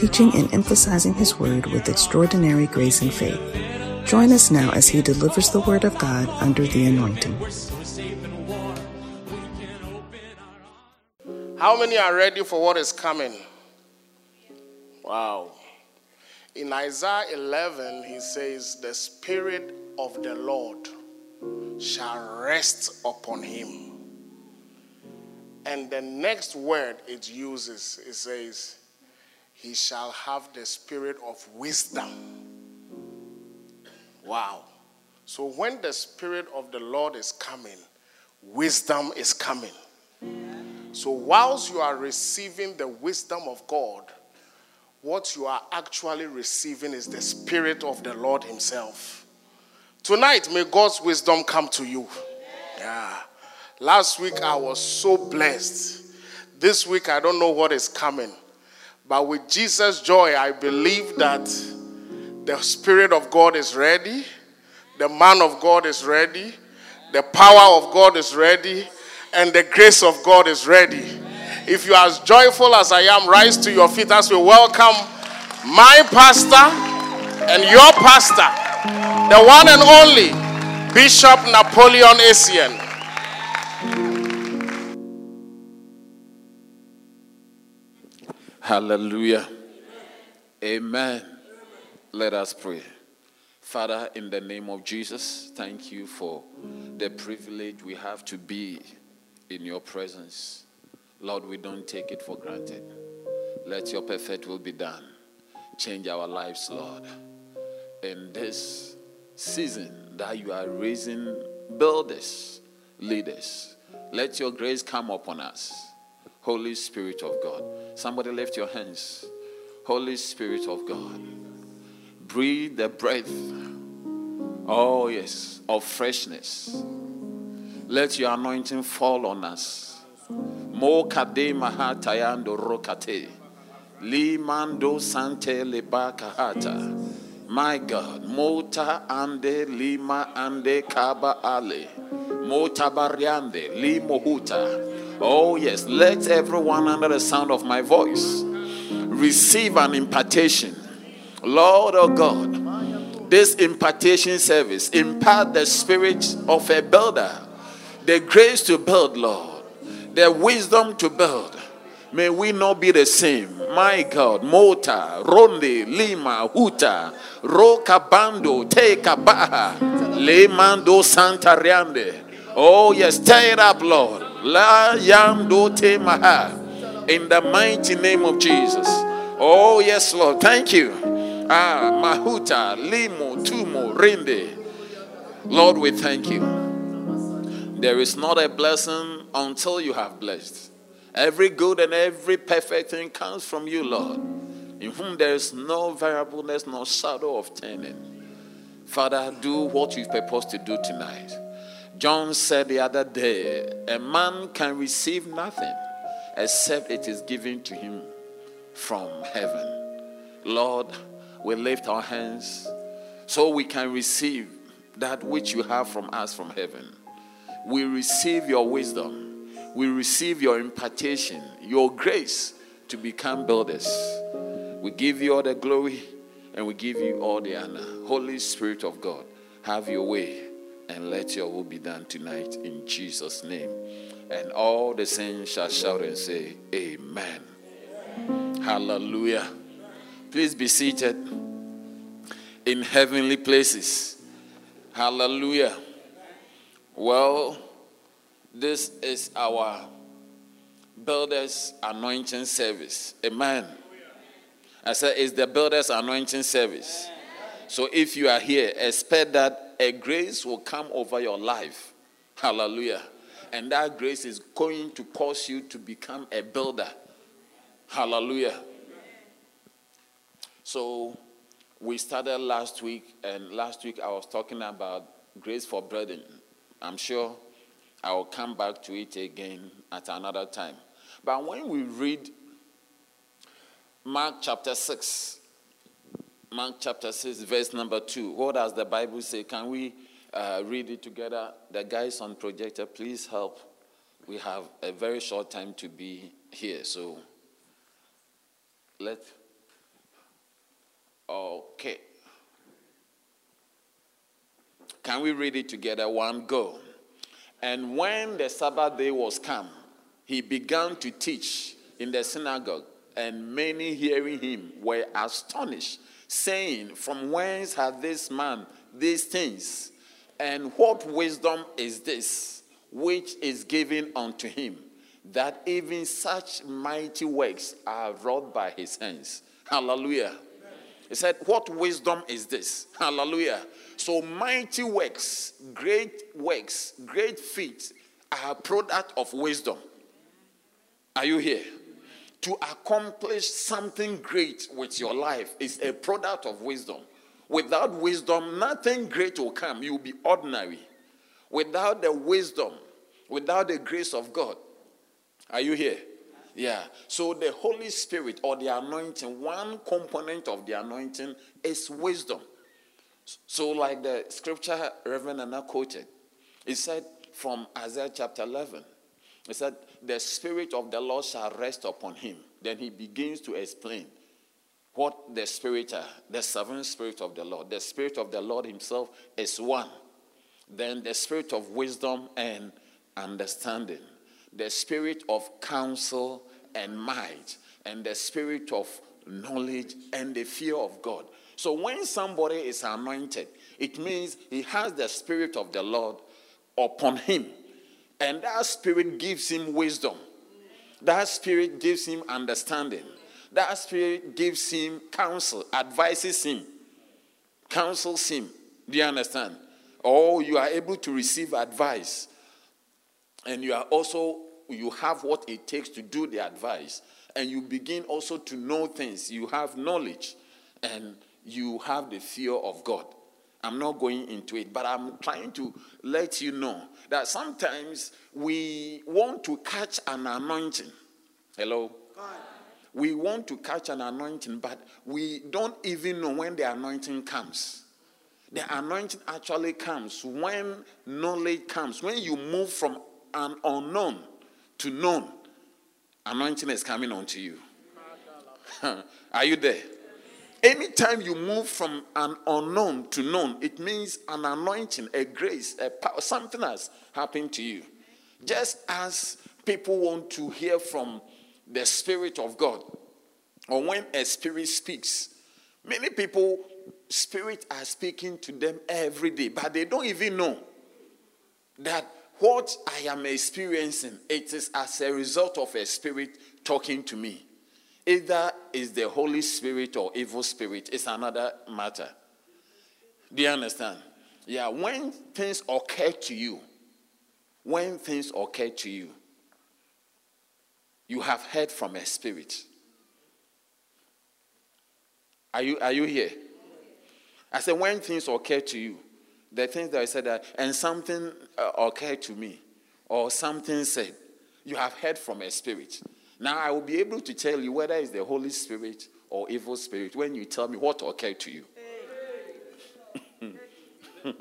teaching and emphasizing his word with extraordinary grace and faith. Join us now as he delivers the word of God under the anointing. How many are ready for what is coming? Wow. In Isaiah 11, he says, The Spirit of the Lord shall rest upon him. And the next word it uses, it says, He shall have the spirit of wisdom. Wow. So when the Spirit of the Lord is coming, wisdom is coming. So, whilst you are receiving the wisdom of God, what you are actually receiving is the Spirit of the Lord Himself. Tonight, may God's wisdom come to you. Yeah. Last week, I was so blessed. This week, I don't know what is coming. But with Jesus' joy, I believe that the Spirit of God is ready, the man of God is ready, the power of God is ready and the grace of God is ready. If you are as joyful as I am, rise to your feet as we welcome my pastor and your pastor, the one and only Bishop Napoleon Asian. Hallelujah. Amen. Let us pray. Father, in the name of Jesus, thank you for the privilege we have to be in your presence. Lord, we don't take it for granted. Let your perfect will be done. Change our lives, Lord. In this season that you are raising builders, leaders, let your grace come upon us. Holy Spirit of God. Somebody lift your hands. Holy Spirit of God. Breathe the breath. Oh, yes, of freshness let your anointing fall on us. Mo kade mahatayando rokate. Limando sante leba kahata. My God, mota ande lima ande kaba ale. Mota bariande limo huta. Oh yes, let everyone under the sound of my voice receive an impartation. Lord oh God, this impartation service impart the spirit of a builder the grace to build, Lord, the wisdom to build. May we not be the same. My God, Mota, Ronde, Lima, Huta, Roca Bando, Teka Baha, Lemando Santa Riande. Oh, yes, tear it up, Lord. In the mighty name of Jesus. Oh, yes, Lord. Thank you. Ah, Mahuta, Limo, Tumo, Rinde. Lord, we thank you. There is not a blessing until you have blessed. Every good and every perfect thing comes from you, Lord, in whom there is no variableness, no shadow of turning. Father, do what you've proposed to do tonight. John said the other day, a man can receive nothing except it is given to him from heaven. Lord, we lift our hands so we can receive that which you have from us from heaven we receive your wisdom, we receive your impartation, your grace to become builders. We give you all the glory and we give you all the honor. Holy Spirit of God, have your way and let your will be done tonight in Jesus' name. And all the saints shall shout and say, Amen. Amen. Hallelujah. Please be seated in heavenly places. Hallelujah. Well, this is our builders anointing service. Amen. I said it's the builders anointing service. So if you are here, expect that a grace will come over your life. Hallelujah. And that grace is going to cause you to become a builder. Hallelujah. So we started last week, and last week I was talking about grace for brethren. I'm sure I will come back to it again at another time. But when we read Mark chapter 6, Mark chapter 6, verse number 2, what does the Bible say? Can we uh, read it together? The guys on projector, please help. We have a very short time to be here, so let. Okay. Can we read it together? One go. And when the Sabbath day was come, he began to teach in the synagogue, and many hearing him were astonished, saying, From whence hath this man these things? And what wisdom is this which is given unto him, that even such mighty works are wrought by his hands? Hallelujah. He said, What wisdom is this? Hallelujah. So mighty works, great works, great feats are a product of wisdom. Are you here? To accomplish something great with your life is a product of wisdom. Without wisdom, nothing great will come. You will be ordinary. Without the wisdom, without the grace of God, are you here? Yeah. So the Holy Spirit or the anointing, one component of the anointing is wisdom. So, like the scripture Reverend Anna quoted, it said from Isaiah chapter 11, it said, The Spirit of the Lord shall rest upon him. Then he begins to explain what the Spirit are, the seven Spirit of the Lord. The Spirit of the Lord himself is one. Then the Spirit of wisdom and understanding, the Spirit of counsel and might, and the Spirit of knowledge and the fear of God. So when somebody is anointed, it means he has the Spirit of the Lord upon him. And that Spirit gives him wisdom. That Spirit gives him understanding. That Spirit gives him counsel, advises him, counsels him. Do you understand? Or you are able to receive advice. And you are also, you have what it takes to do the advice. And you begin also to know things. You have knowledge. And you have the fear of God. I'm not going into it, but I'm trying to let you know that sometimes we want to catch an anointing. Hello? We want to catch an anointing, but we don't even know when the anointing comes. The anointing actually comes when knowledge comes. When you move from an unknown to known, anointing is coming onto you. Are you there? Anytime you move from an unknown to known, it means an anointing, a grace, a power, something has happened to you. Just as people want to hear from the Spirit of God, or when a spirit speaks, many people, spirit are speaking to them every day, but they don't even know that what I am experiencing, it is as a result of a spirit talking to me. Either is the Holy Spirit or evil spirit. It's another matter. Do you understand? Yeah, when things occur to you, when things occur to you, you have heard from a spirit. Are you, are you here? I said, when things occur to you, the things that I said that, and something uh, occurred to me, or something said, you have heard from a spirit. Now I will be able to tell you whether it's the Holy Spirit or evil spirit when you tell me what occurred to you.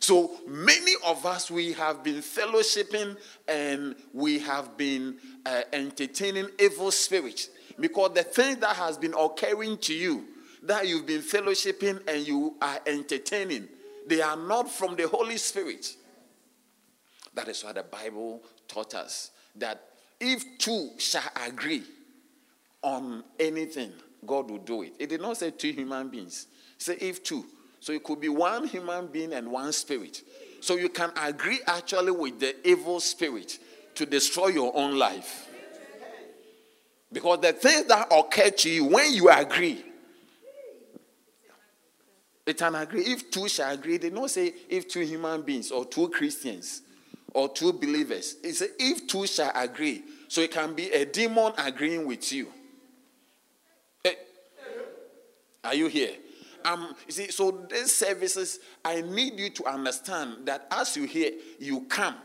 so many of us we have been fellowshipping and we have been uh, entertaining evil spirits because the thing that has been occurring to you that you've been fellowshipping and you are entertaining they are not from the holy spirit that is why the bible taught us that if two shall agree on anything, God will do it. It did not say two human beings. Say if two. So it could be one human being and one spirit. So you can agree actually with the evil spirit to destroy your own life. Because the things that occur to you when you agree, it can agree. If two shall agree, they don't say if two human beings or two Christians or two believers. Said, if two shall agree. So it can be a demon agreeing with you. Hey, are you here? I'm, you see, so these services, I need you to understand that as you hear, you come.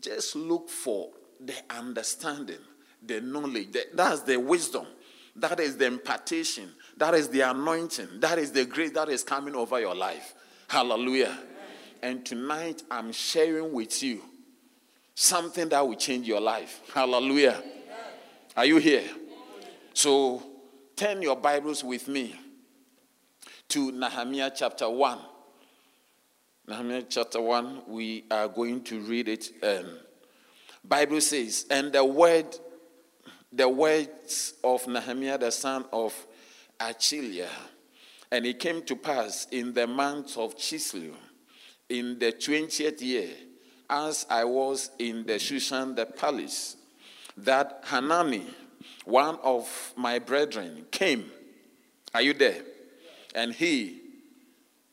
Just look for the understanding, the knowledge. The, that's the wisdom. That is the impartation. That is the anointing. That is the grace that is coming over your life. Hallelujah. And tonight I'm sharing with you something that will change your life. Hallelujah. Are you here? So turn your Bibles with me to Nehemiah chapter 1. Nehemiah chapter 1, we are going to read it. Um, Bible says, and the word, the words of Nehemiah the son of Hachaliah, and it came to pass in the month of Chislev, in the twentieth year, as I was in the Shushan the palace, that Hanani, one of my brethren, came. Are you there? And he,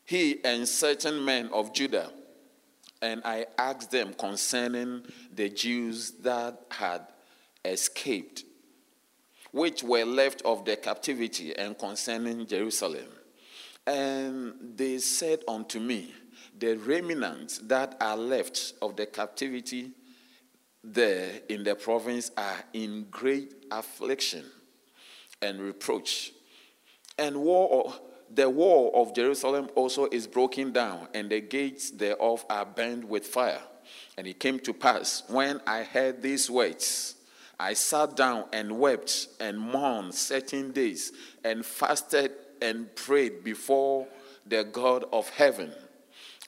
he and certain men of Judah, and I asked them concerning the Jews that had escaped, which were left of the captivity, and concerning Jerusalem. And they said unto me, The remnants that are left of the captivity there in the province are in great affliction and reproach. And war, the wall of Jerusalem also is broken down, and the gates thereof are burned with fire. And it came to pass, when I heard these words, I sat down and wept and mourned certain days, and fasted and prayed before the God of heaven,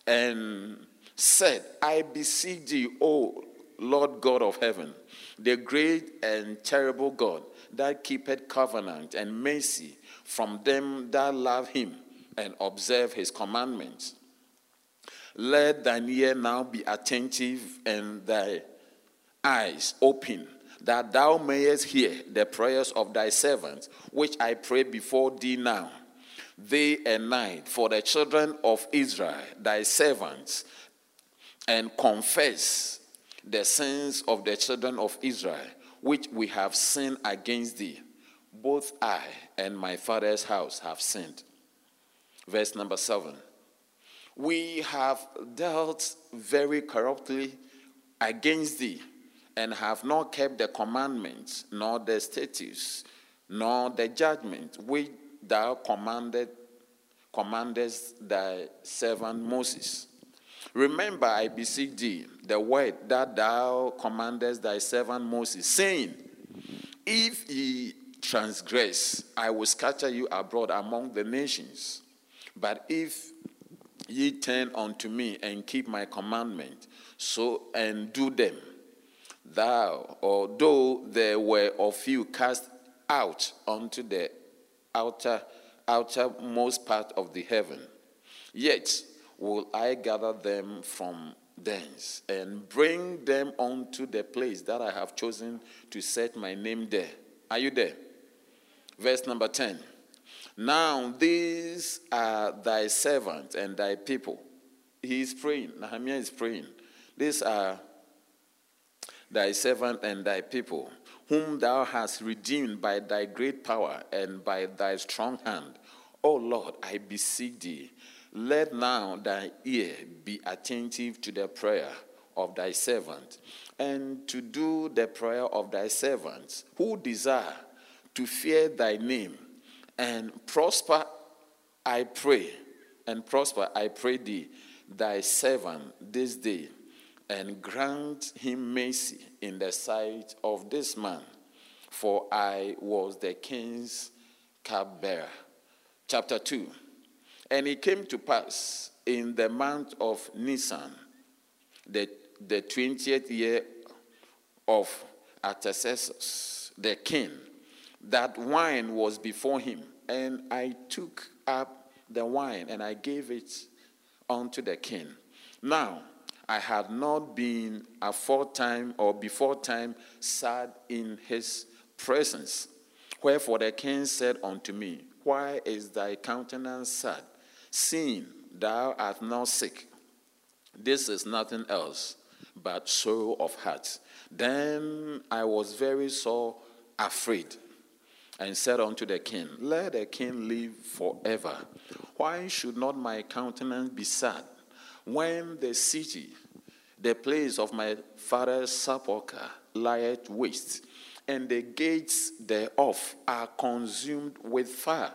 and said, I beseech thee, O Lord God of heaven, the great and terrible God that keepeth covenant and mercy from them that love him and observe his commandments. Let thine ear now be attentive and thy eyes open, that thou mayest hear the prayers of thy servants, which I pray before thee now, day and night, for the children of Israel, thy servants, and confess the sins of the children of Israel, which we have sinned against thee. Both I and my father's house have sinned. Verse number seven. We have dealt very corruptly against thee, and have not kept the commandments, nor the statutes, nor the judgment which thou commanded commandest thy servant Moses. Remember, I beseech thee, the word that thou commandest thy servant Moses, saying, If ye transgress, I will scatter you abroad among the nations. But if ye turn unto me and keep my commandment, so and do them, thou, although there were of you cast out unto the outer outermost part of the heaven, yet will I gather them from thence and bring them unto the place that I have chosen to set my name there. Are you there? Verse number 10. Now these are thy servants and thy people. He is praying. Nehemiah is praying. These are thy servant and thy people, whom thou hast redeemed by thy great power and by thy strong hand. O Lord, I beseech thee, let now thy ear be attentive to the prayer of thy servant, and to do the prayer of thy servants, who desire to fear thy name, and prosper, I pray, and prosper, I pray thee, thy servant this day, and grant him mercy in the sight of this man, for I was the king's cupbearer. Chapter 2. And it came to pass in the month of Nisan, the, the 20th year of Artaxerxes, the king, that wine was before him. And I took up the wine and I gave it unto the king. Now, I had not been aforetime or before time sad in his presence. Wherefore the king said unto me, Why is thy countenance sad, seeing thou art not sick? This is nothing else but sorrow of heart. Then I was very sore afraid. and said unto the king, Let the king live forever. Why should not my countenance be sad when the city, the place of my father's sepulchre, lieth waste, and the gates thereof are consumed with fire?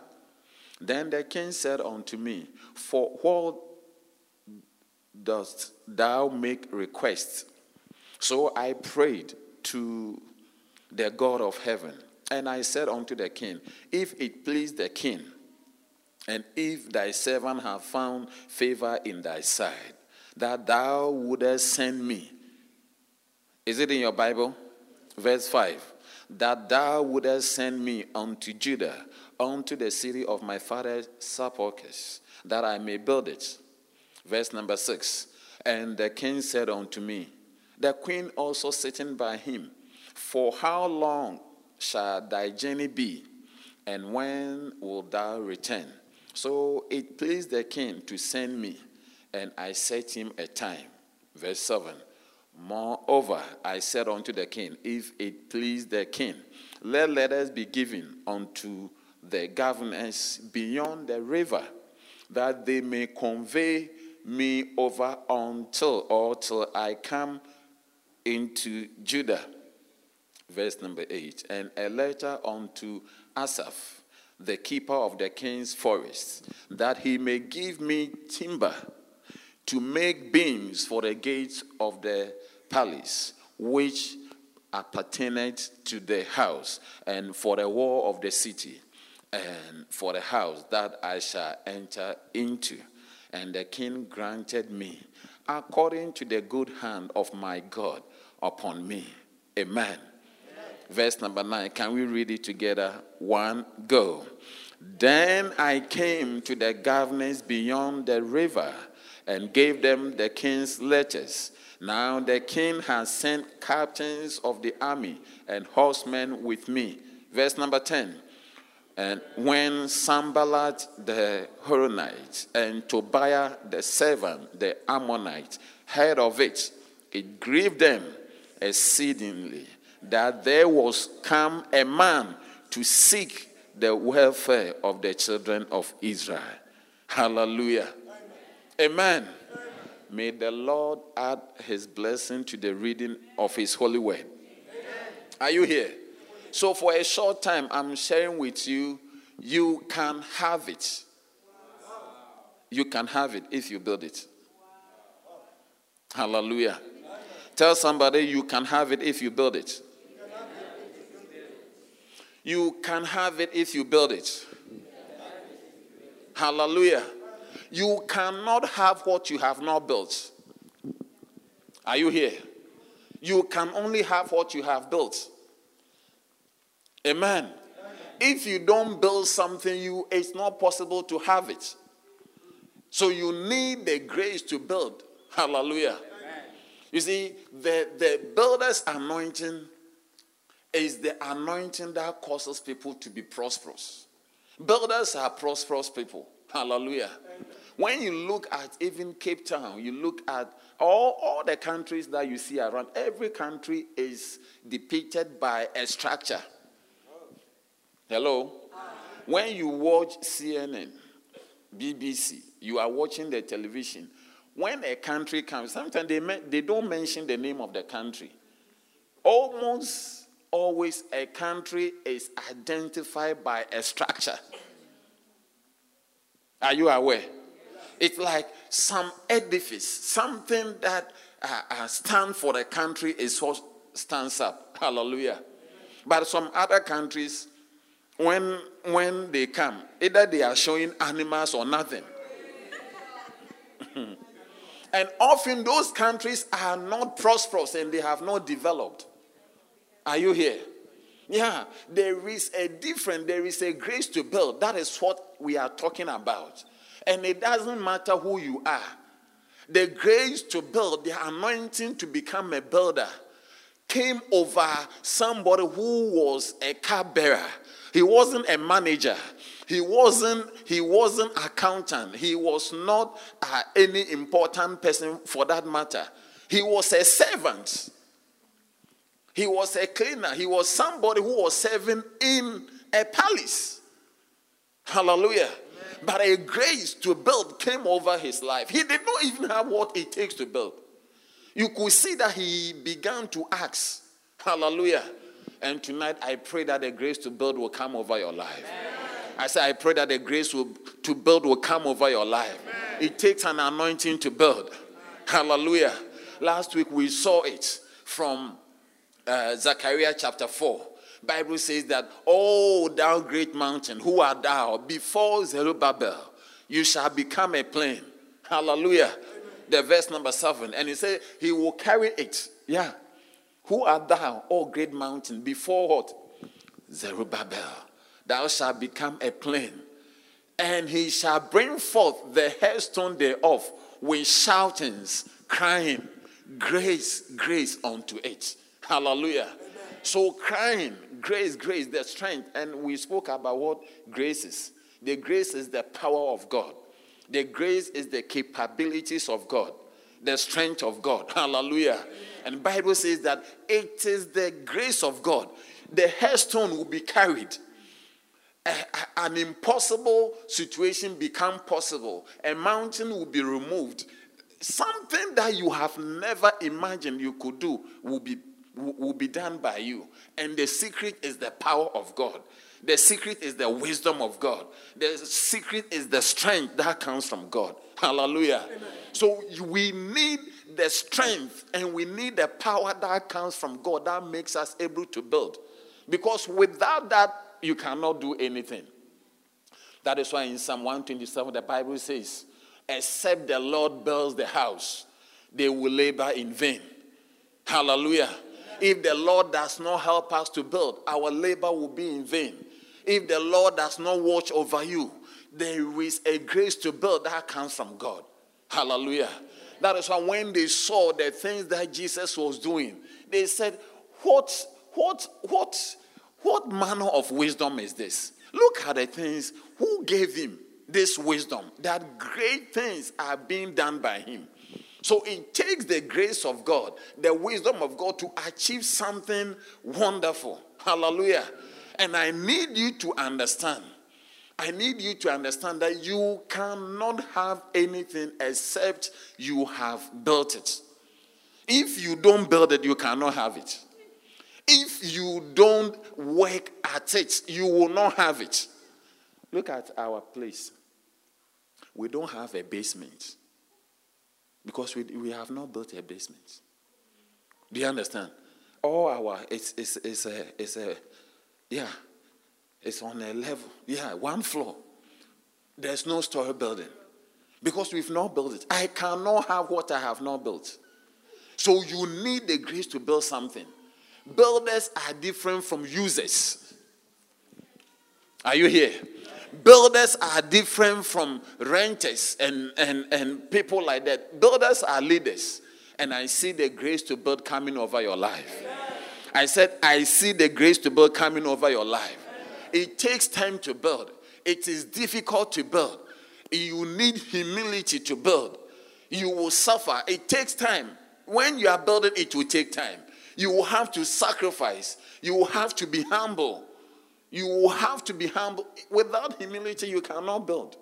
Then the king said unto me, For what dost thou make request? So I prayed to the God of heaven and I said unto the king, If it please the king, and if thy servant have found favor in thy sight, that thou wouldest send me. Is it in your Bible? Verse 5 That thou wouldest send me unto Judah, unto the city of my father's sepulchres, that I may build it. Verse number 6 And the king said unto me, The queen also sitting by him, For how long shall thy journey be, and when wilt thou return? So it pleased the king to send me, and I set him a time. Verse 7. Moreover, I said unto the king, If it please the king, let letters be given unto the governors beyond the river, that they may convey me over until or till I come into Judah verse number 8. And a letter unto Asaph, the keeper of the king's forest, that he may give me timber to make beams for the gates of the palace, which appertained to the house, and for the wall of the city, and for the house that I shall enter into. And the king granted me according to the good hand of my God upon me. Amen verse number 9. Can we read it together? One, go. Then I came to the governors beyond the river and gave them the king's letters. Now the king has sent captains of the army and horsemen with me. Verse number 10. And when Sanballat the Horonite and Tobiah the servant, the Ammonite, heard of it, it grieved them exceedingly that there was come a man to seek the welfare of the children of Israel. Hallelujah. Amen. Amen. May the Lord add his blessing to the reading of his holy word. Amen. Are you here? So, for a short time, I'm sharing with you, you can have it. You can have it if you build it. Hallelujah. Tell somebody you can have it if you build it. You can have it if you build it. Hallelujah. You cannot have what you have not built. Are you here? You can only have what you have built. Amen. If you don't build something, you it's not possible to have it. So you need the grace to build. Hallelujah. You see, the, the builder's anointing is the anointing that causes people to be prosperous. Builders are prosperous people. Hallelujah. When you look at even Cape Town, you look at all, all the countries that you see around, every country is depicted by a structure. Hello? When you watch CNN, BBC, you are watching the television. When a country comes, sometimes they, they don't mention the name of the country. Almost always a country is identified by a structure. Are you aware? It's like some edifice, something that uh, uh, stands for the country is what stands up. Hallelujah. But some other countries, when when they come, either they are showing animals or nothing. and often those countries are not prosperous and they have not developed. Are you here? Yeah, there is a difference, there is a grace to build. That is what we are talking about. And it doesn't matter who you are. The grace to build, the anointing to become a builder came over somebody who was a car cupbearer. He wasn't a manager. He wasn't he wasn't accountant. He was not uh, any important person for that matter. He was a servant. He was a cleaner. He was somebody who was serving in a palace. Hallelujah. But a grace to build came over his life. He did not even have what it takes to build. You could see that he began to ask. Hallelujah. And tonight I pray that the grace to build will come over your life. Amen. I say, I pray that the grace will, to build will come over your life. Amen. It takes an anointing to build. Hallelujah. Last week we saw it from uh, Zechariah chapter 4. Bible says that, Oh, thou great mountain, who art thou? Before Zerubbabel, you shall become a plain. Hallelujah. The verse number seven. And he said, He will carry it. Yeah. Who art thou, O great mountain? Before what? Zerubbabel. Thou shalt become a plain. And he shall bring forth the headstone thereof with shoutings, crying, Grace, grace unto it. Hallelujah. Amen. So crying, grace, grace, the strength. And we spoke about what grace is. The grace is the power of God. The grace is the capabilities of God, the strength of God. Hallelujah. And Bible says that it is the grace of God. The headstone will be carried. an impossible situation become possible. A mountain will be removed. Something that you have never imagined you could do will be will be done by you. And the secret is the power of God. The secret is the wisdom of God. The secret is the strength that comes from God. Hallelujah. Amen. So we need the strength and we need the power that comes from God that makes us able to build. Because without that, you cannot do anything. That is why in Psalm 127, the Bible says, Except the Lord builds the house, they will labor in vain. Hallelujah. If the Lord does not help us to build, our labor will be in vain. If the Lord does not watch over you, there is a grace to build that comes from God. Hallelujah. That is why when they saw the things that Jesus was doing, they said, What, what, what, what manner of wisdom is this? Look at the things. Who gave him this wisdom? That great things are being done by him. So it takes the grace of God, the wisdom of God to achieve something wonderful. Hallelujah. And I need you to understand. I need you to understand that you cannot have anything except you have built it. If you don't build it, you cannot have it. If you don't work at it, you will not have it. Look at our place. We don't have a basement because we, we have not built a basement. Do you understand? All our, it's, it's, it's, a, it's a, yeah, it's on a level, yeah, one floor. There's no story building because we've not built it. I cannot have what I have not built. So you need the grace to build something. Builders are different from users. Are you here? Builders are different from renters and, and, and people like that. Builders are leaders. And I see the grace to build coming over your life. I said, I see the grace to build coming over your life. It takes time to build, it is difficult to build. You need humility to build. You will suffer. It takes time. When you are building, it will take time. You will have to sacrifice. You will have to be humble. You will have to be humble. Without humility, you cannot build.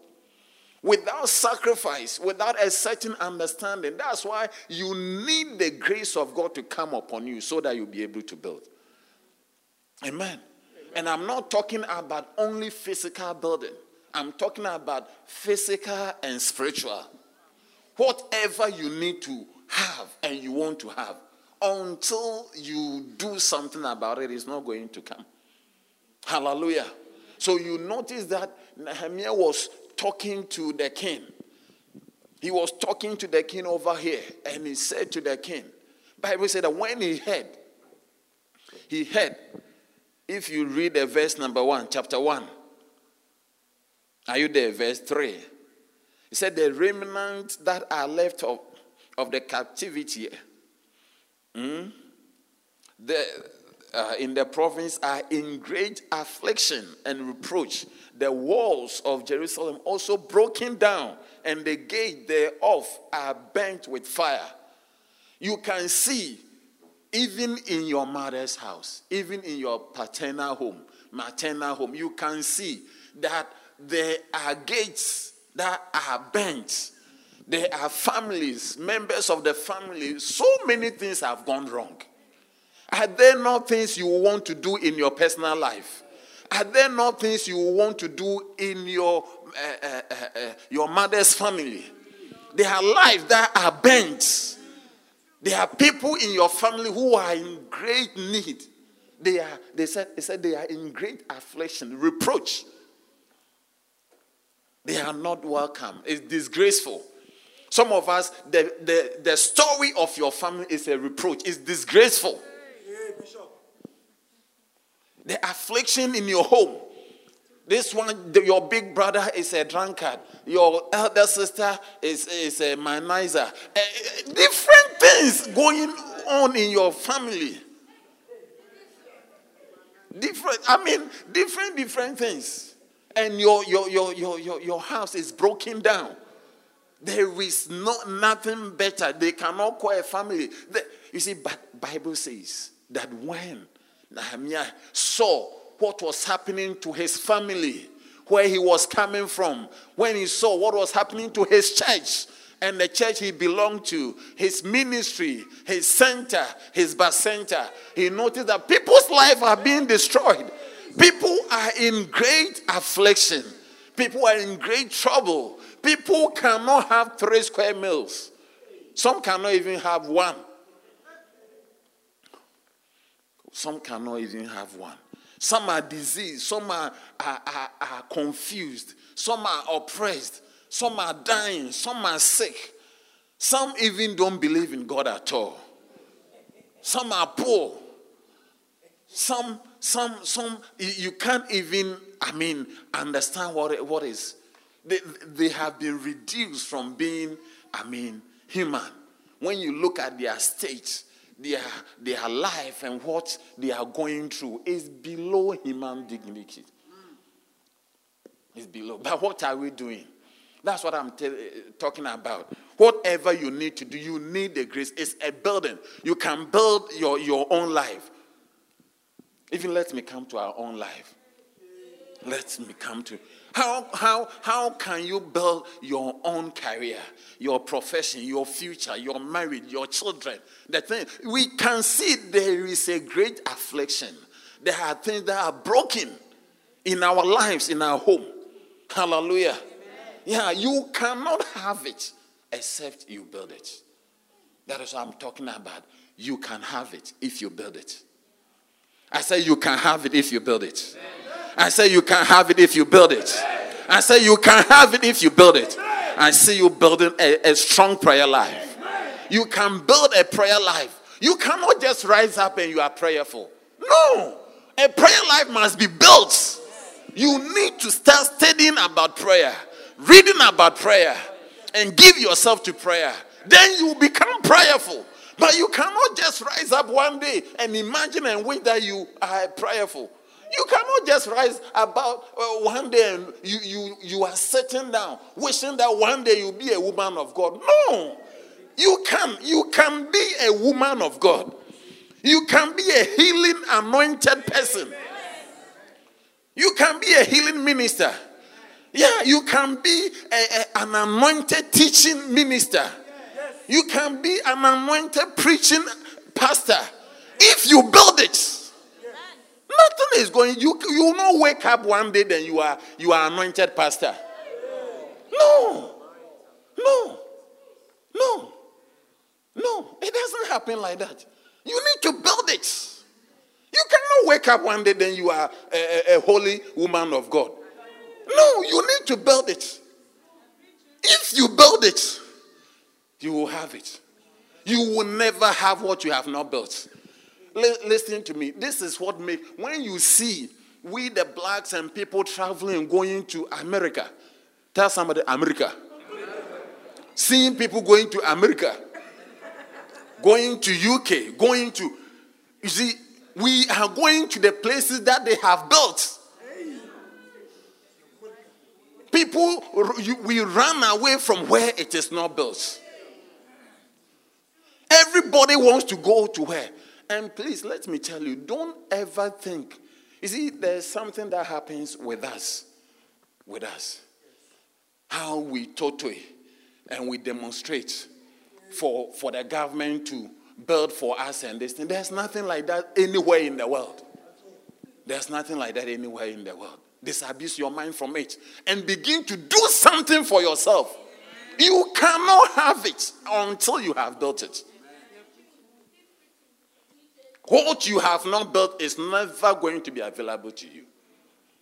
Without sacrifice, without a certain understanding. That's why you need the grace of God to come upon you so that you'll be able to build. Amen. Amen. And I'm not talking about only physical building, I'm talking about physical and spiritual. Whatever you need to have and you want to have, until you do something about it, it's not going to come. Hallelujah. So you notice that Nehemiah was talking to the king. He was talking to the king over here, and he said to the king, Bible said that when he heard, he heard. If you read the verse number one, chapter one, are you there? Verse three. He said, The remnants that are left of, of the captivity, hmm, the, uh, in the province are in great affliction and reproach. The walls of Jerusalem also broken down, and the gate thereof are burnt with fire. You can see, even in your mother's house, even in your paternal home, maternal home, you can see that there are gates that are bent. There are families, members of the family. So many things have gone wrong. Are there not things you want to do in your personal life? Are there not things you want to do in your uh, uh, uh, your mother's family? There are lives that are bent. There are people in your family who are in great need. They are, they said, they said they are in great affliction, reproach. They are not welcome. It's disgraceful. Some of us, the, the, the story of your family is a reproach. It's disgraceful. The affliction in your home. This one, the, your big brother is a drunkard. Your elder sister is, is a manizer. Uh, different things going on in your family. Different, I mean, different, different things. And your, your, your, your, your, your house is broken down. There is not nothing better. They cannot call a family. You see, but Bible says that when Nehemiah saw what was happening to his family, where he was coming from, when he saw what was happening to his church and the church he belonged to, his ministry, his center, his bus center, he noticed that people's lives are being destroyed. People are in great affliction. People are in great trouble. People cannot have three square meals. Some cannot even have one. Some cannot even have one. Some are diseased. Some are, are, are, are confused. Some are oppressed. Some are dying. Some are sick. Some even don't believe in God at all. Some are poor. Some, some, some, you can't even, I mean, understand what, what is. They, they have been reduced from being, I mean, human. When you look at their state, their, their life and what they are going through is below human dignity. It's below. But what are we doing? That's what I'm t- eh, eh, talking about. Whatever you need to do, you need the grace. It's a building. You can build your, your own life. Even let me come to our own life. Let me come to how, how, how can you build your own career, your profession, your future, your marriage, your children? The thing we can see there is a great affliction. There are things that are broken in our lives, in our home. Hallelujah. Amen. Yeah, you cannot have it except you build it. That is what I'm talking about. You can have it if you build it. I say you can have it if you build it. I say you can have it if you build it. I say you can have it if you build it. I see you building a, a strong prayer life. You can build a prayer life. You cannot just rise up and you are prayerful. No. A prayer life must be built. You need to start studying about prayer, reading about prayer, and give yourself to prayer. Then you become prayerful. But you cannot just rise up one day and imagine and wish that you are prayerful. You cannot just rise about uh, one day and you, you, you are sitting down, wishing that one day you'll be a woman of God. No. You can. You can be a woman of God. You can be a healing anointed person. You can be a healing minister. Yeah, you can be a, a, an anointed teaching minister. You can be an anointed preaching pastor if you build it. Nothing is going. You you will not wake up one day then you are you are anointed pastor. No, no, no, no. It doesn't happen like that. You need to build it. You cannot wake up one day then you are a, a, a holy woman of God. No, you need to build it. If you build it, you will have it. You will never have what you have not built listen to me. This is what make when you see we the blacks and people traveling going to America. Tell somebody America. Seeing people going to America, going to UK, going to you see, we are going to the places that they have built. People, we run away from where it is not built. Everybody wants to go to where? And please, let me tell you, don't ever think You see, there's something that happens with us. With us. How we totally and we demonstrate for, for the government to build for us and this thing. There's nothing like that anywhere in the world. There's nothing like that anywhere in the world. Disabuse your mind from it and begin to do something for yourself. You cannot have it until you have built it. What you have not built is never going to be available to you.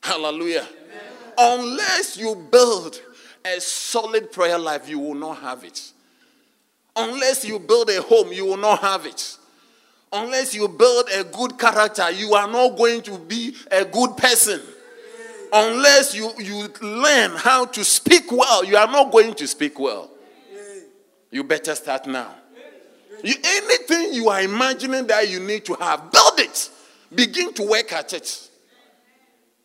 Hallelujah. Amen. Unless you build a solid prayer life, you will not have it. Unless you build a home, you will not have it. Unless you build a good character, you are not going to be a good person. Unless you, you learn how to speak well, you are not going to speak well. You better start now. You, anything you are imagining that you need to have, build it. Begin to work at it.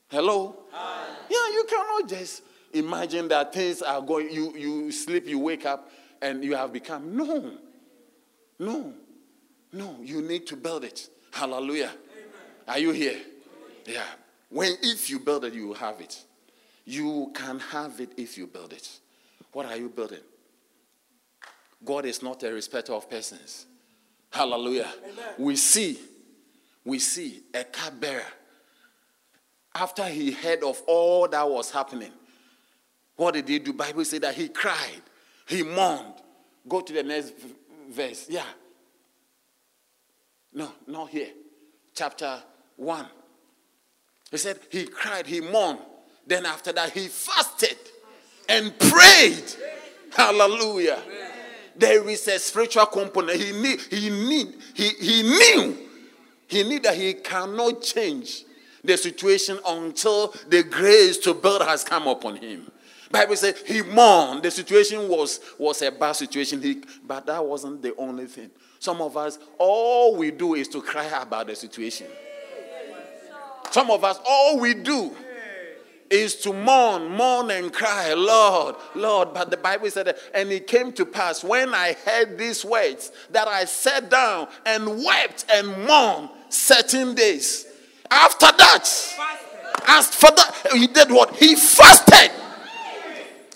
Hello? Hi. Yeah, you cannot just imagine that things are going, you, you sleep, you wake up, and you have become. No. No. No. You need to build it. Hallelujah. Amen. Are you here? Yeah. When if you build it, you will have it. You can have it if you build it. What are you building? God is not a respecter of persons. Hallelujah. Amen. We see, we see a cupbearer. After he heard of all that was happening, what did he do? Bible said that he cried, he mourned. Go to the next verse. Yeah. No, not here. Chapter 1. He said he cried, he mourned. Then after that, he fasted and prayed. Hallelujah. There is a spiritual component. He need, he need, he, he knew. He knew that he cannot change the situation until the grace to build has come upon him. Bible says he mourned. The situation was, was a bad situation, he, but that wasn't the only thing. Some of us, all we do is to cry about the situation. Some of us, all we do is to mourn, mourn and cry, Lord, Lord. But the Bible said, and it came to pass when I heard these words that I sat down and wept and mourned certain days. After that, as for that, he did what? He fasted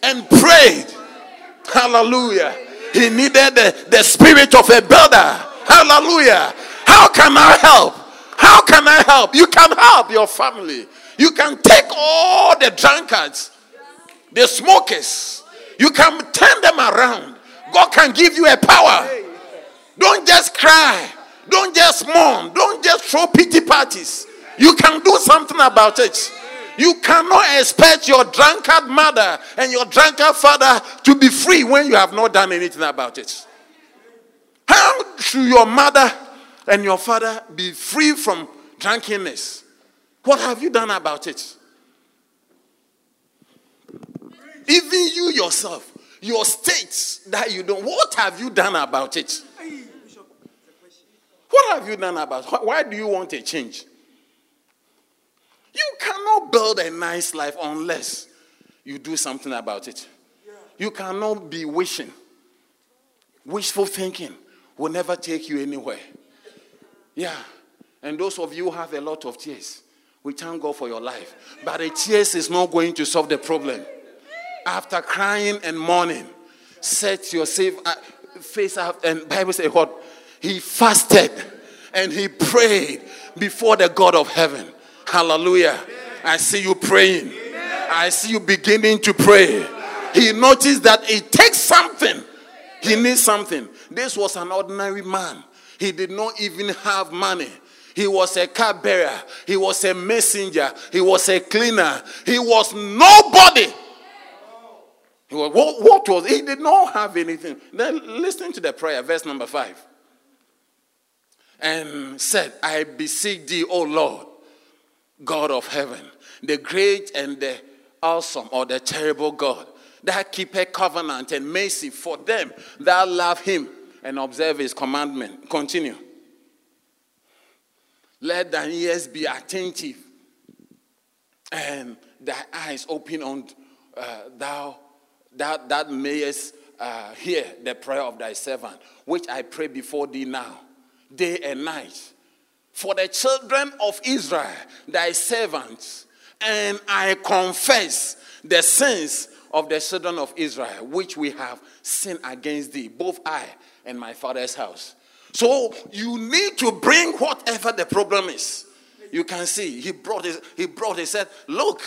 and prayed. Hallelujah. He needed the, the spirit of a builder. Hallelujah. How can I help? How can I help? You can help your family. You can take all the drunkards, the smokers, you can turn them around. God can give you a power. Don't just cry. Don't just mourn. Don't just throw pity parties. You can do something about it. You cannot expect your drunkard mother and your drunkard father to be free when you have not done anything about it. How should your mother and your father be free from drunkenness? What have you done about it? Even you yourself, your states that you don't, what have you done about it? What have you done about it? Why do you want a change? You cannot build a nice life unless you do something about it. You cannot be wishing. Wishful thinking will never take you anywhere. Yeah. And those of you have a lot of tears, we thank God for your life. But the tears is not going to solve the problem. After crying and mourning, set your uh, face up. And Bible says what? He fasted and he prayed before the God of heaven. Hallelujah. I see you praying. I see you beginning to pray. He noticed that it takes something. He needs something. This was an ordinary man. He did not even have money. He was a cupbearer. He was a messenger. He was a cleaner. He was nobody. He was, what, what was he? did not have anything. Then listen to the prayer, verse number five. And said, I beseech thee, O Lord, God of heaven, the great and the awesome or the terrible God that keep a covenant and mercy for them that love him and observe his commandment. Continue. Let thine ears be attentive and thy eyes open on uh, thou that, that mayest uh, hear the prayer of thy servant, which I pray before thee now, day and night for the children of Israel, thy servants, and I confess the sins of the children of Israel, which we have sinned against thee, both I and my father's house. So you need to bring whatever the problem is. You can see he brought it, he brought, he said, Look,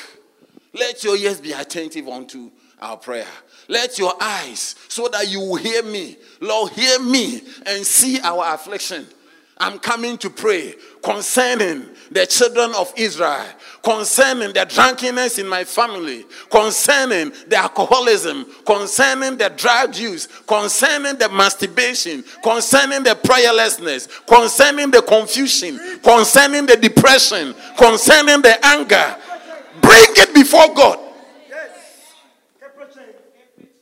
let your ears be attentive unto our prayer. Let your eyes, so that you will hear me. Lord, hear me and see our affliction. I'm coming to pray concerning the children of Israel, concerning the drunkenness in my family, concerning the alcoholism, concerning the drug use, concerning the masturbation, concerning the prayerlessness, concerning the confusion, concerning the depression, concerning the anger. Bring it before God.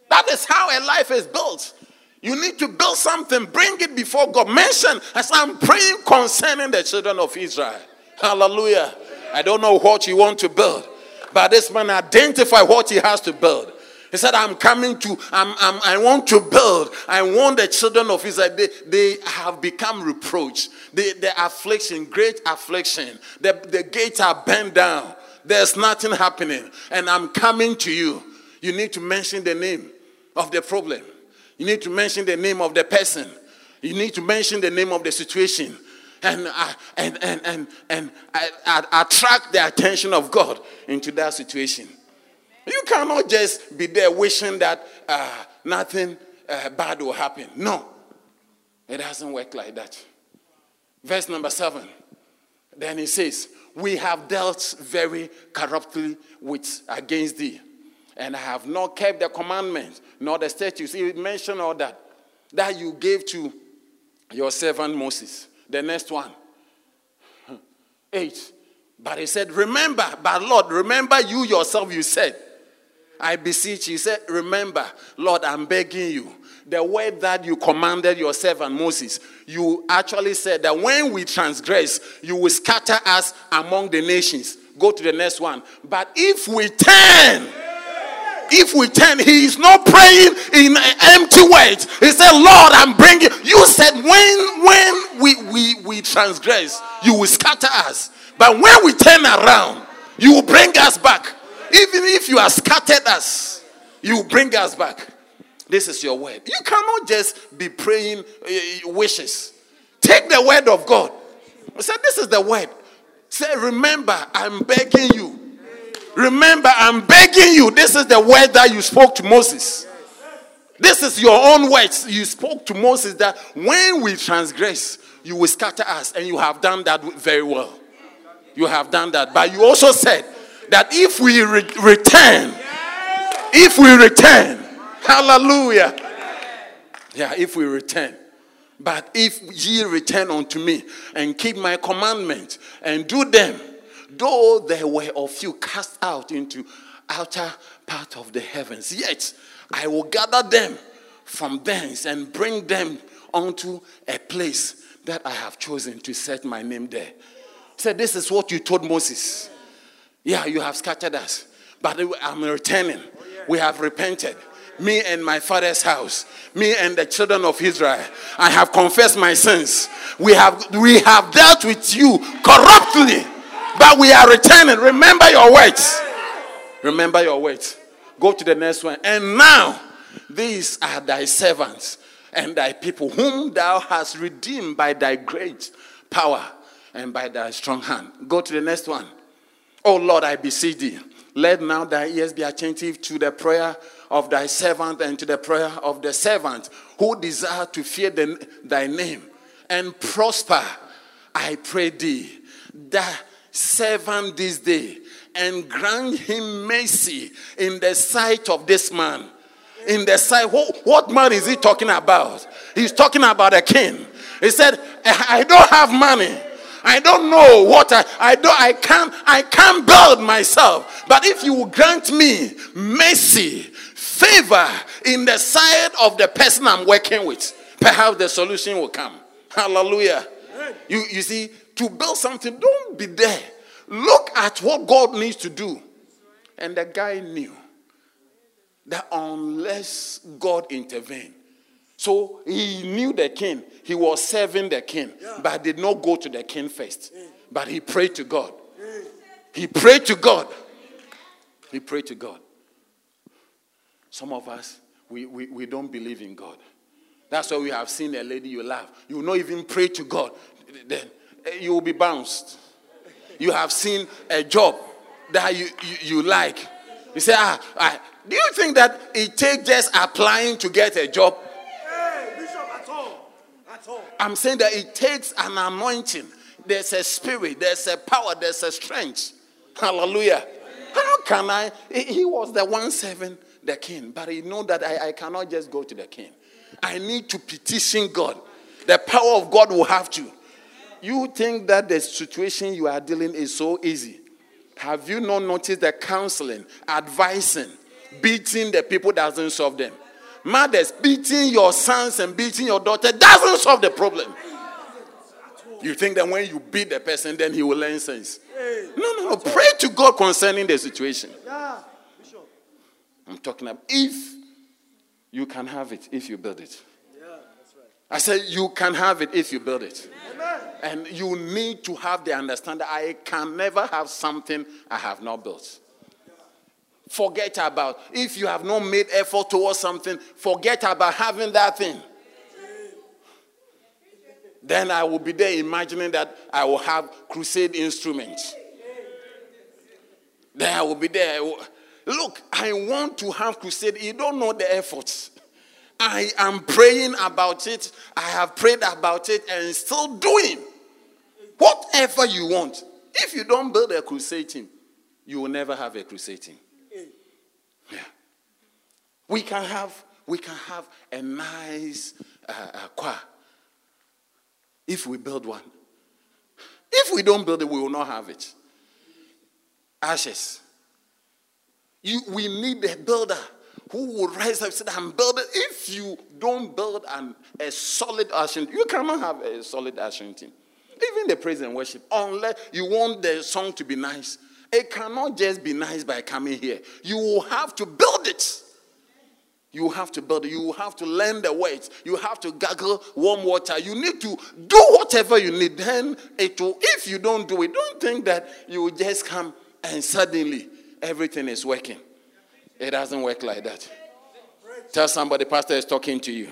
That is how a life is built. You need to build something, bring it before God. Mention as I'm praying concerning the children of Israel. Hallelujah. I don't know what you want to build, but this man identify what he has to build. He said, I'm coming to, I'm, I'm, i want to build. I want the children of Israel. They, they have become reproach. The, the affliction, great affliction. The, the gates are bent down. There's nothing happening. And I'm coming to you. You need to mention the name of the problem. You need to mention the name of the person. You need to mention the name of the situation. And, uh, and, and, and, and attract the attention of God into that situation. You cannot just be there wishing that uh, nothing uh, bad will happen. No, it doesn't work like that. Verse number seven. Then he says, We have dealt very corruptly with against thee and I have not kept the commandments nor the statutes. He mentioned all that that you gave to your servant Moses. The next one, eight. But he said, Remember, but Lord, remember you yourself, you said. I beseech you. He said, Remember, Lord, I'm begging you. The word that you commanded your servant Moses, you actually said that when we transgress, you will scatter us among the nations. Go to the next one. But if we turn, if we turn, he is not praying in empty words. He said, Lord, I'm bringing. You said, when, when we, we, we transgress, you will scatter us. But when we turn around, you will bring us back. Even if you have scattered us, you will bring us back. This is your word. You cannot just be praying uh, wishes. Take the word of God. I said, This is the word. Say, remember, I'm begging you Remember, I'm begging you. This is the word that you spoke to Moses. This is your own words. You spoke to Moses that when we transgress, you will scatter us. And you have done that very well. You have done that. But you also said that if we re- return, if we return, hallelujah. Yeah, if we return. But if ye return unto me and keep my commandments and do them, though there were a few cast out into outer part of the heavens, yet I will gather them from thence and bring them unto a place that I have chosen to set my name there. Said, This is what you told Moses. Yeah, you have scattered us, but I'm returning. We have repented. Me and my father's house, me and the children of Israel. I have confessed my sins. We have we have dealt with you corruptly but we are returning. Remember your words. Remember your words. Go to the next one. And now, these are thy servants and thy people, whom thou hast redeemed by thy great power and by thy strong hand. Go to the next one. Oh Lord, I beseech thee, let now thy ears be attentive to the prayer of thy servant and to the prayer of the servant who desire to fear the, thy name and prosper. I pray thee that servant this day and grant him mercy in the sight of this man. In the sight, what, what man is he talking about? He's talking about a king. He said, eh, I don't have money. I don't know what I, I don't I can't I can't build myself. But if you will grant me mercy, favor in the sight of the person I'm working with, perhaps the solution will come. Hallelujah. You you see, to build something, don't be there. Look at what God needs to do. And the guy knew that unless God intervened, So he knew the king. He was serving the king, yeah. but did not go to the king first. But he prayed to God. He prayed to God. He prayed to God. Some of us, we, we, we don't believe in God. That's why we have seen a lady you love. You will not even pray to God. Then you will be bounced. You have seen a job that you, you, you like. You say, ah, ah, do you think that it takes just applying to get a job? Hey, Bishop, at all. At all. I'm saying that it takes an anointing. There's a spirit, there's a power, there's a strength. Hallelujah. How can I? He was the one serving the king, but he know that I, I cannot just go to the king. I need to petition God. The power of God will have to. You think that the situation you are dealing is so easy. Have you not noticed that counseling, advising, beating the people doesn't solve them? Mothers, beating your sons and beating your daughter doesn't solve the problem. You think that when you beat the person, then he will learn sense. No, no, no. Pray to God concerning the situation. I'm talking about if you can have it, if you build it. I said, you can have it if you build it. Amen. And you need to have the understanding I can never have something I have not built. Forget about if you have not made effort towards something, forget about having that thing. Then I will be there imagining that I will have crusade instruments. Then I will be there. Look, I want to have crusade. You don't know the efforts. I am praying about it. I have prayed about it and still doing whatever you want. If you don't build a crusade team, you will never have a crusade team. Yeah. We can have we can have a nice uh, uh, choir if we build one. If we don't build it, we will not have it. Ashes. You, we need a builder who will rise up and I'm building. If you don't build an, a solid action, you cannot have a solid action team. Even the praise and worship, unless you want the song to be nice, it cannot just be nice by coming here. You will have to build it. You have to build it. You have to learn the words. You have to gargle warm water. You need to do whatever you need. Then it will, if you don't do it, don't think that you will just come and suddenly everything is working. It doesn't work like that. Tell somebody, Pastor is talking to you.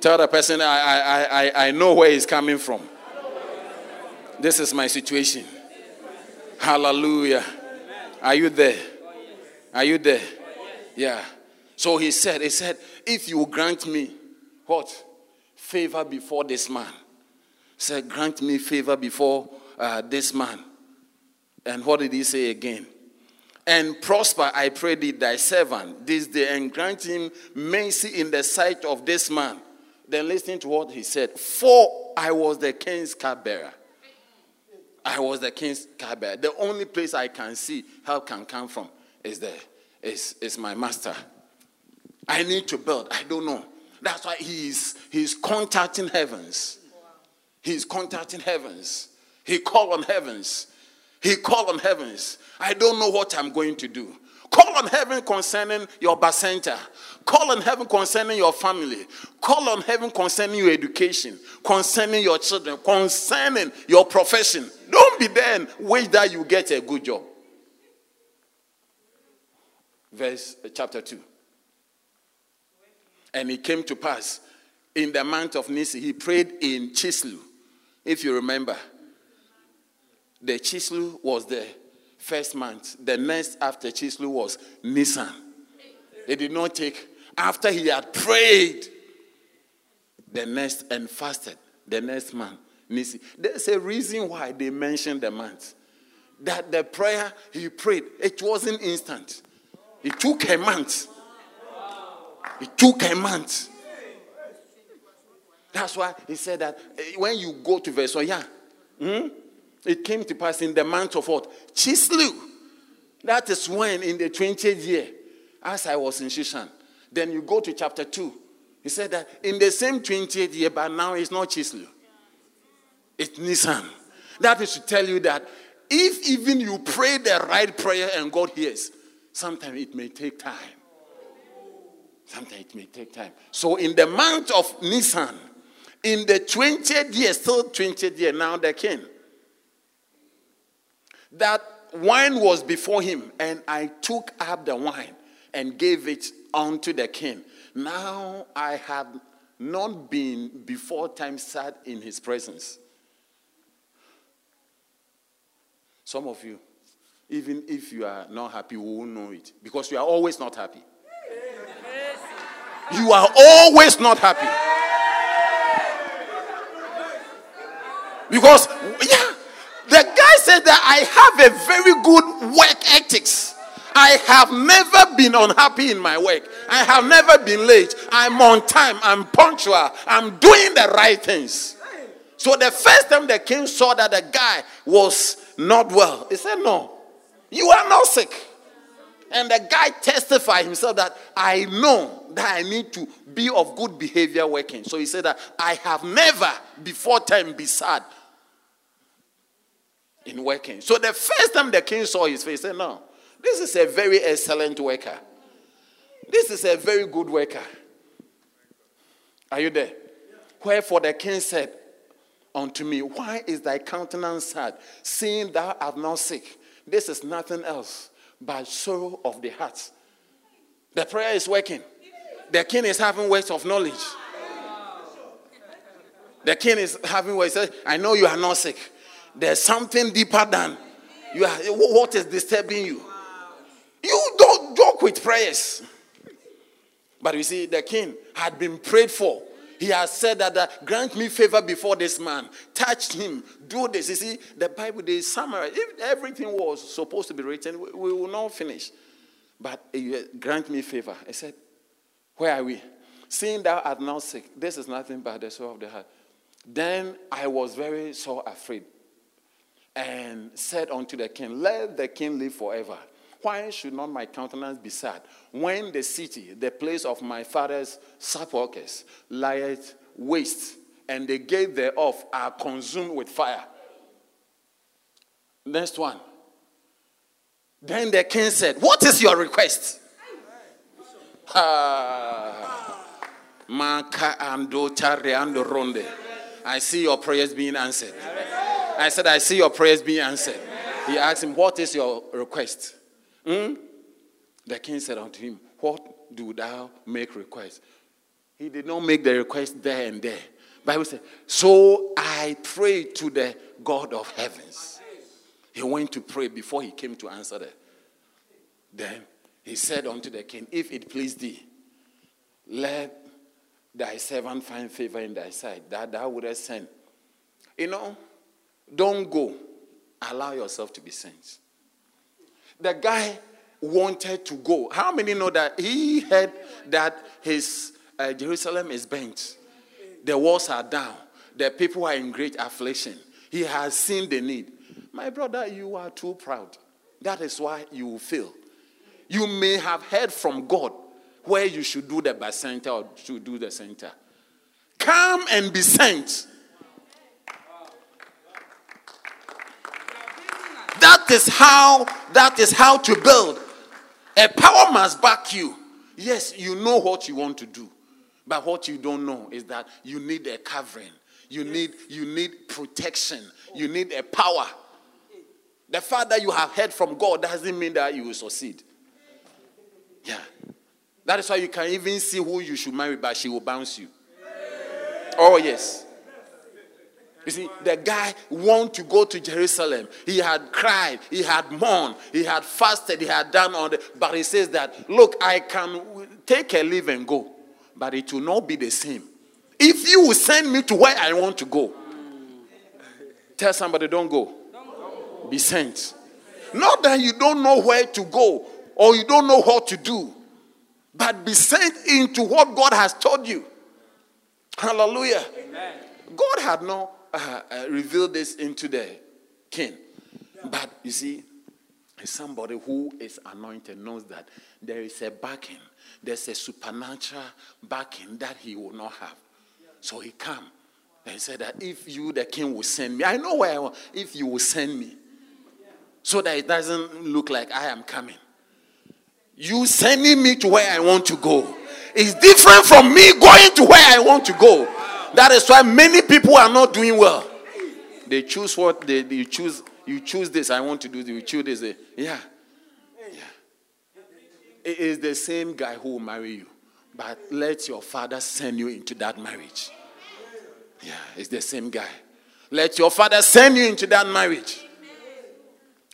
Tell the person, I, I, I, I know where he's coming from. This is my situation. Hallelujah. Are you there? Are you there? Yeah. So he said, he said, if you grant me what? Favor before this man. Said, grant me favor before uh, this man. And what did he say again? And prosper, I pray thee, thy servant, this day, and grant him mercy in the sight of this man. Then listen to what he said. For I was the king's cupbearer. I was the king's cupbearer. The only place I can see help can come from is there. Is, is my master. I need to build. I don't know. That's why he's he's contacting heavens. He's contacting heavens. He called on heavens. He called on heavens. I don't know what I'm going to do. Call on heaven concerning your center. Call on heaven concerning your family. Call on heaven concerning your education, concerning your children, concerning your profession. Don't be there and wait that you get a good job. Verse uh, chapter 2. And it came to pass in the month of Nisi, he prayed in Chisleu. If you remember, the Chisleu was the first month. The next after Chisleu was Nisan. It did not take, after he had prayed, the next and fasted, the next month, Nisi. There's a reason why they mentioned the month. That the prayer he prayed, it wasn't instant. It took a month. It took a month. That's why he said that eh, when you go to verse 1, yeah. Hmm? It came to pass in the month of what? Chisleu. That is when, in the 20th year, as I was in Shushan. Then you go to chapter 2. He said that in the same 20th year, but now it's not Chisleu. It's Nisan. That is to tell you that if even you pray the right prayer and God hears, sometimes it may take time. Sometimes it may take time. So in the month of Nisan, in the 20th year, still 20th year, now the king, that wine was before him, and I took up the wine and gave it unto the king. Now I have not been before time sat in his presence. Some of you, even if you are not happy, we will know it because you are always not happy. You are always not happy. Because, the guy said that I have a very good work ethics. I have never been unhappy in my work. I have never been late. I'm on time. I'm punctual. I'm doing the right things. So the first time the king saw that the guy was not well, he said, No, you are not sick. And the guy testified himself that I know that I need to be of good behavior working. So he said that I have never before time be sad in working. So the first time the king saw his face, he said, No, this is a very excellent worker. This is a very good worker. Are you there? Wherefore the king said unto me, Why is thy countenance sad, seeing thou art not sick? This is nothing else but sorrow of the heart. The prayer is working. The king is having words of knowledge. The king is having words. I know you are not sick. There's something deeper than you are. What is disturbing you? You don't joke with prayers. But you see, the king had been prayed for. He has said that uh, grant me favor before this man. Touch him. Do this. You see, the Bible, they summarize. If everything was supposed to be written, we, we will not finish. But uh, grant me favor. I said, Where are we? Seeing thou art now sick, this is nothing but the soul of the heart. Then I was very so afraid and said unto the king, Let the king live forever. Why should not my countenance be sad when the city, the place of my father's sepulchres, lieth waste, and the gate thereof are consumed with fire? Next one. Then the king said, What is your request? I see your prayers being answered. I said, I see your prayers being answered. He asked him, What is your request? Hmm? The king said unto him, What do thou make request? He did not make the request there and there. Bible said, So I prayed to the God of heavens. He went to pray before he came to answer that. Then he said unto the king, If it please thee, let thy servant find favor in thy sight, that thou wouldest send. You know, don't go. Allow yourself to be sent. The guy wanted to go. How many know that he heard that his uh, Jerusalem is bent, the walls are down, the people are in great affliction. He has seen the need. My brother, you are too proud. That is why you fail. You may have heard from God where you should do the bacenta or should do the center. Come and be sent. That is how that is how to build. A power must back you. Yes, you know what you want to do. But what you don't know is that you need a covering. You need you need protection. You need a power. The fact that you have heard from God doesn't mean that you will succeed. Yeah. That is why you can even see who you should marry, but she will bounce you. Oh, yes. You see, the guy want to go to Jerusalem. He had cried, he had mourned, he had fasted, he had done all the. But he says that, look, I can take a leave and go, but it will not be the same. If you will send me to where I want to go, tell somebody, don't go. Don't go. Be sent. Not that you don't know where to go or you don't know what to do, but be sent into what God has told you. Hallelujah. Amen. God had no uh, uh, reveal this into the king. But you see, somebody who is anointed knows that there is a backing, there's a supernatural backing that he will not have. So he come and he said that if you, the king, will send me, I know where I want, if you will send me, so that it doesn't look like I am coming. You sending me to where I want to go. is different from me going to where I want to go. That is why many people are not doing well. They choose what they, they choose. You choose this. I want to do this. You choose this. Yeah, yeah. It is the same guy who will marry you, but let your father send you into that marriage. Yeah, it's the same guy. Let your father send you into that marriage.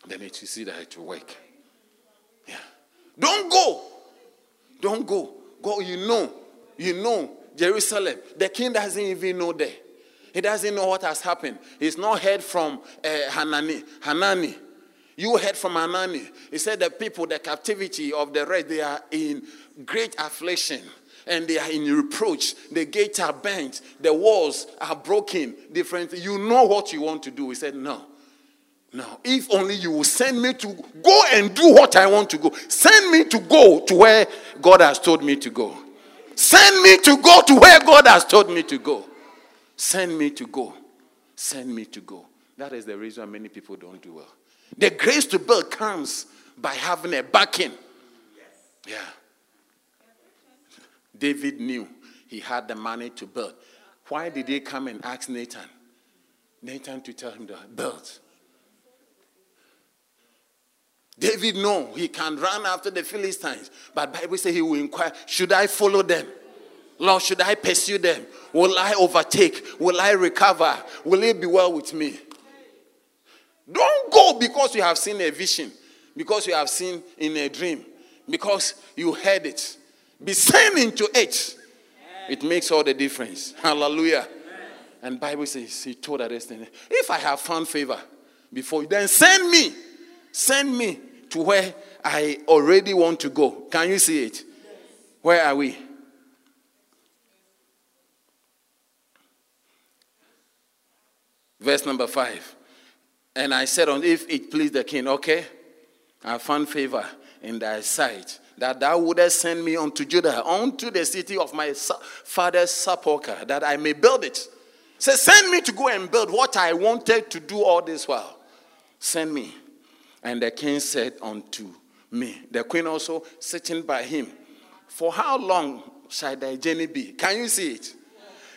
Then it will see that it will work. Yeah. Don't go. Don't go. Go, you know. You know Jerusalem. The king doesn't even know there. He doesn't know what has happened. He's not heard from uh, Hanani. Hanani. You heard from Hanani. He said the people, the captivity of the rest, they are in great affliction and they are in reproach. The gates are bent, the walls are broken. Different. You know what you want to do. He said, No. No. If only you will send me to go and do what I want to go. Send me to go to where God has told me to go. Send me to go to where God has told me to go. Send me to go. Send me to go. That is the reason many people don't do well. The grace to build comes by having a backing. Yeah. David knew he had the money to build. Why did he come and ask Nathan? Nathan to tell him to build. David know he can run after the Philistines, but Bible says he will inquire, should I follow them? Lord, should I pursue them? Will I overtake? Will I recover? Will it be well with me? Don't go because you have seen a vision, because you have seen in a dream, because you heard it. Be sent into it. It makes all the difference. Hallelujah. And Bible says, he told us, if I have found favor before you, then send me. Send me to where I already want to go. Can you see it? Where are we? Verse number five. And I said, on if it please the king, okay, I found favor in thy sight, that thou wouldest send me unto Judah, unto the city of my father's sepulchre, that I may build it. Say, send me to go and build what I wanted to do all this while. Send me. And the king said unto me, the queen also sitting by him, For how long shall thy journey be? Can you see it?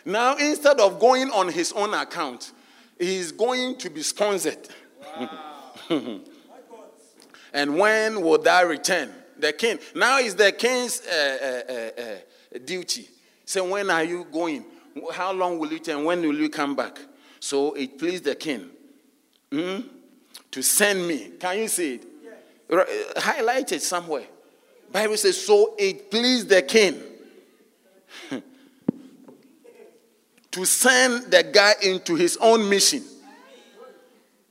Now, instead of going on his own account, he is going to be sponsored. Wow. and when will thou return? The king. Now is the king's uh, uh, uh, uh duty. So when are you going? How long will you turn? When will you come back? So it pleased the king. Hmm? To send me. Can you see it? Yeah. Highlight it somewhere. Bible says, so it pleased the king to send the guy into his own mission.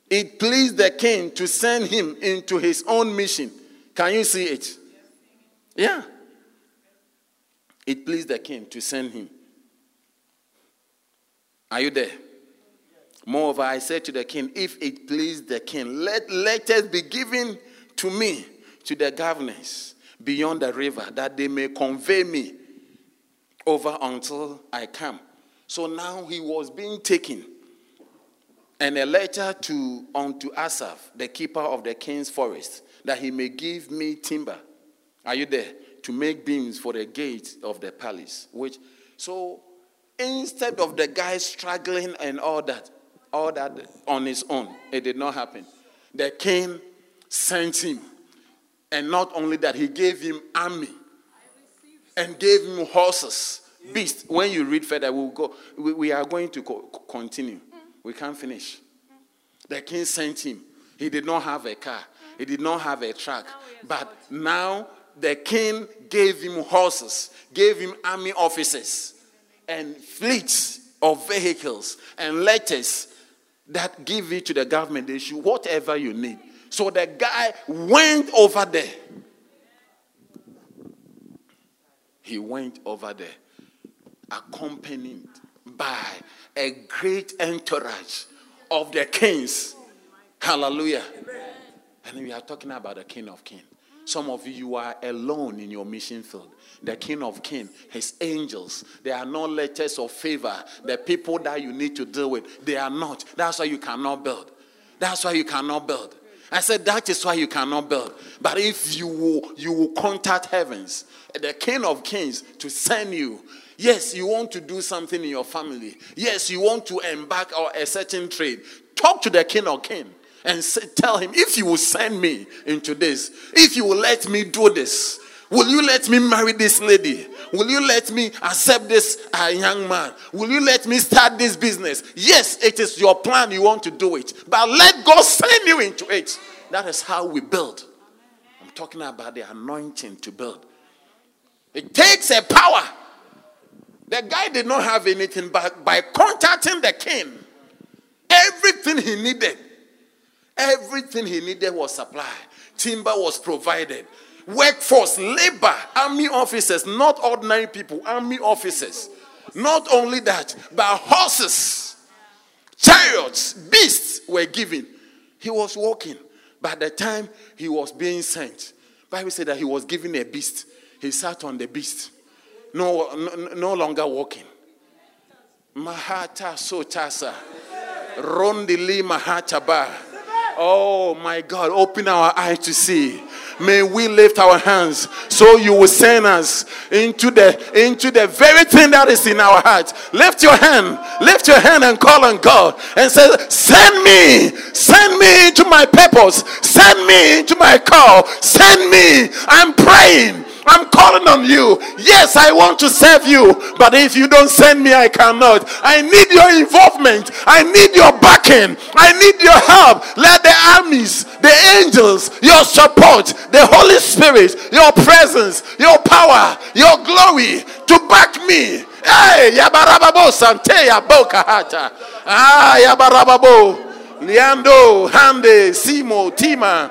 It pleased the king to send him into his own mission. Can you see it? Yeah. It pleased the king to send him. Are you there? Moreover, I said to the king, If it please the king, let letters be given to me, to the governors beyond the river, that they may convey me over until I come. So now he was being taken. And a letter to unto Asaph, the keeper of the king's forest, that he may give me timber. Are you there? To make beams for the gate of the palace. Which so instead of the guy struggling and all that, all that on his own. It did not happen. The king sent him. And not only that, he gave him army and gave him horses, beasts. When you read further, we'll go. We, we are going to co- continue. We can't finish. The king sent him. He did not have a car. He did not have a truck. But now the king gave him horses, gave him army officers, and fleets of vehicles and letters that give it to the government. They should, whatever you need. So the guy went over there. He went over there, accompanied by a great entourage of the kings. Hallelujah. And we are talking about the King of Kings. Some of you, are alone in your mission field the King of Kings, his angels. They are not letters of favor. The people that you need to deal with, they are not. That's why you cannot build. That's why you cannot build. I said, That is why you cannot build. But if you will, you will contact heavens, the King of Kings, to send you. Yes, you want to do something in your family. Yes, you want to embark on a certain trade. Talk to the King of Kings and say, tell him, if you will send me into this, if you will let me do this, will you let me marry this lady? Will you let me accept this uh, young man? Will you let me start this business? Yes, it is your plan. You want to do it. But let God send you into it. That is how we build. I'm talking about the anointing to build. It takes a power. The guy did not have anything, but by contacting the king, everything he needed, everything he needed was supplied. Timber was provided workforce, labor, army officers, not ordinary people, army officers. Not only that, but horses, chariots, beasts were given. He was walking. By the time he was being sent, Bible said that he was given a beast. He sat on the beast, no, no, no longer walking. Mahata sotasa, rondili mahataba. Oh my God, open our eyes to see. May we lift our hands so you will send us into the into the very thing that is in our heart. Lift your hand, lift your hand and call on God and say, Send me, send me into my purpose, send me into my call, send me. I'm praying. I'm calling on you. Yes, I want to serve you, but if you don't send me, I cannot. I need your involvement. I need your backing. I need your help. Let the armies, the angels, your support, the Holy Spirit, your presence, your power, your glory to back me. Hey, yabarababo sante yaboka hata. Ah, yabarababo. Liando, Hande, Simo, Tima.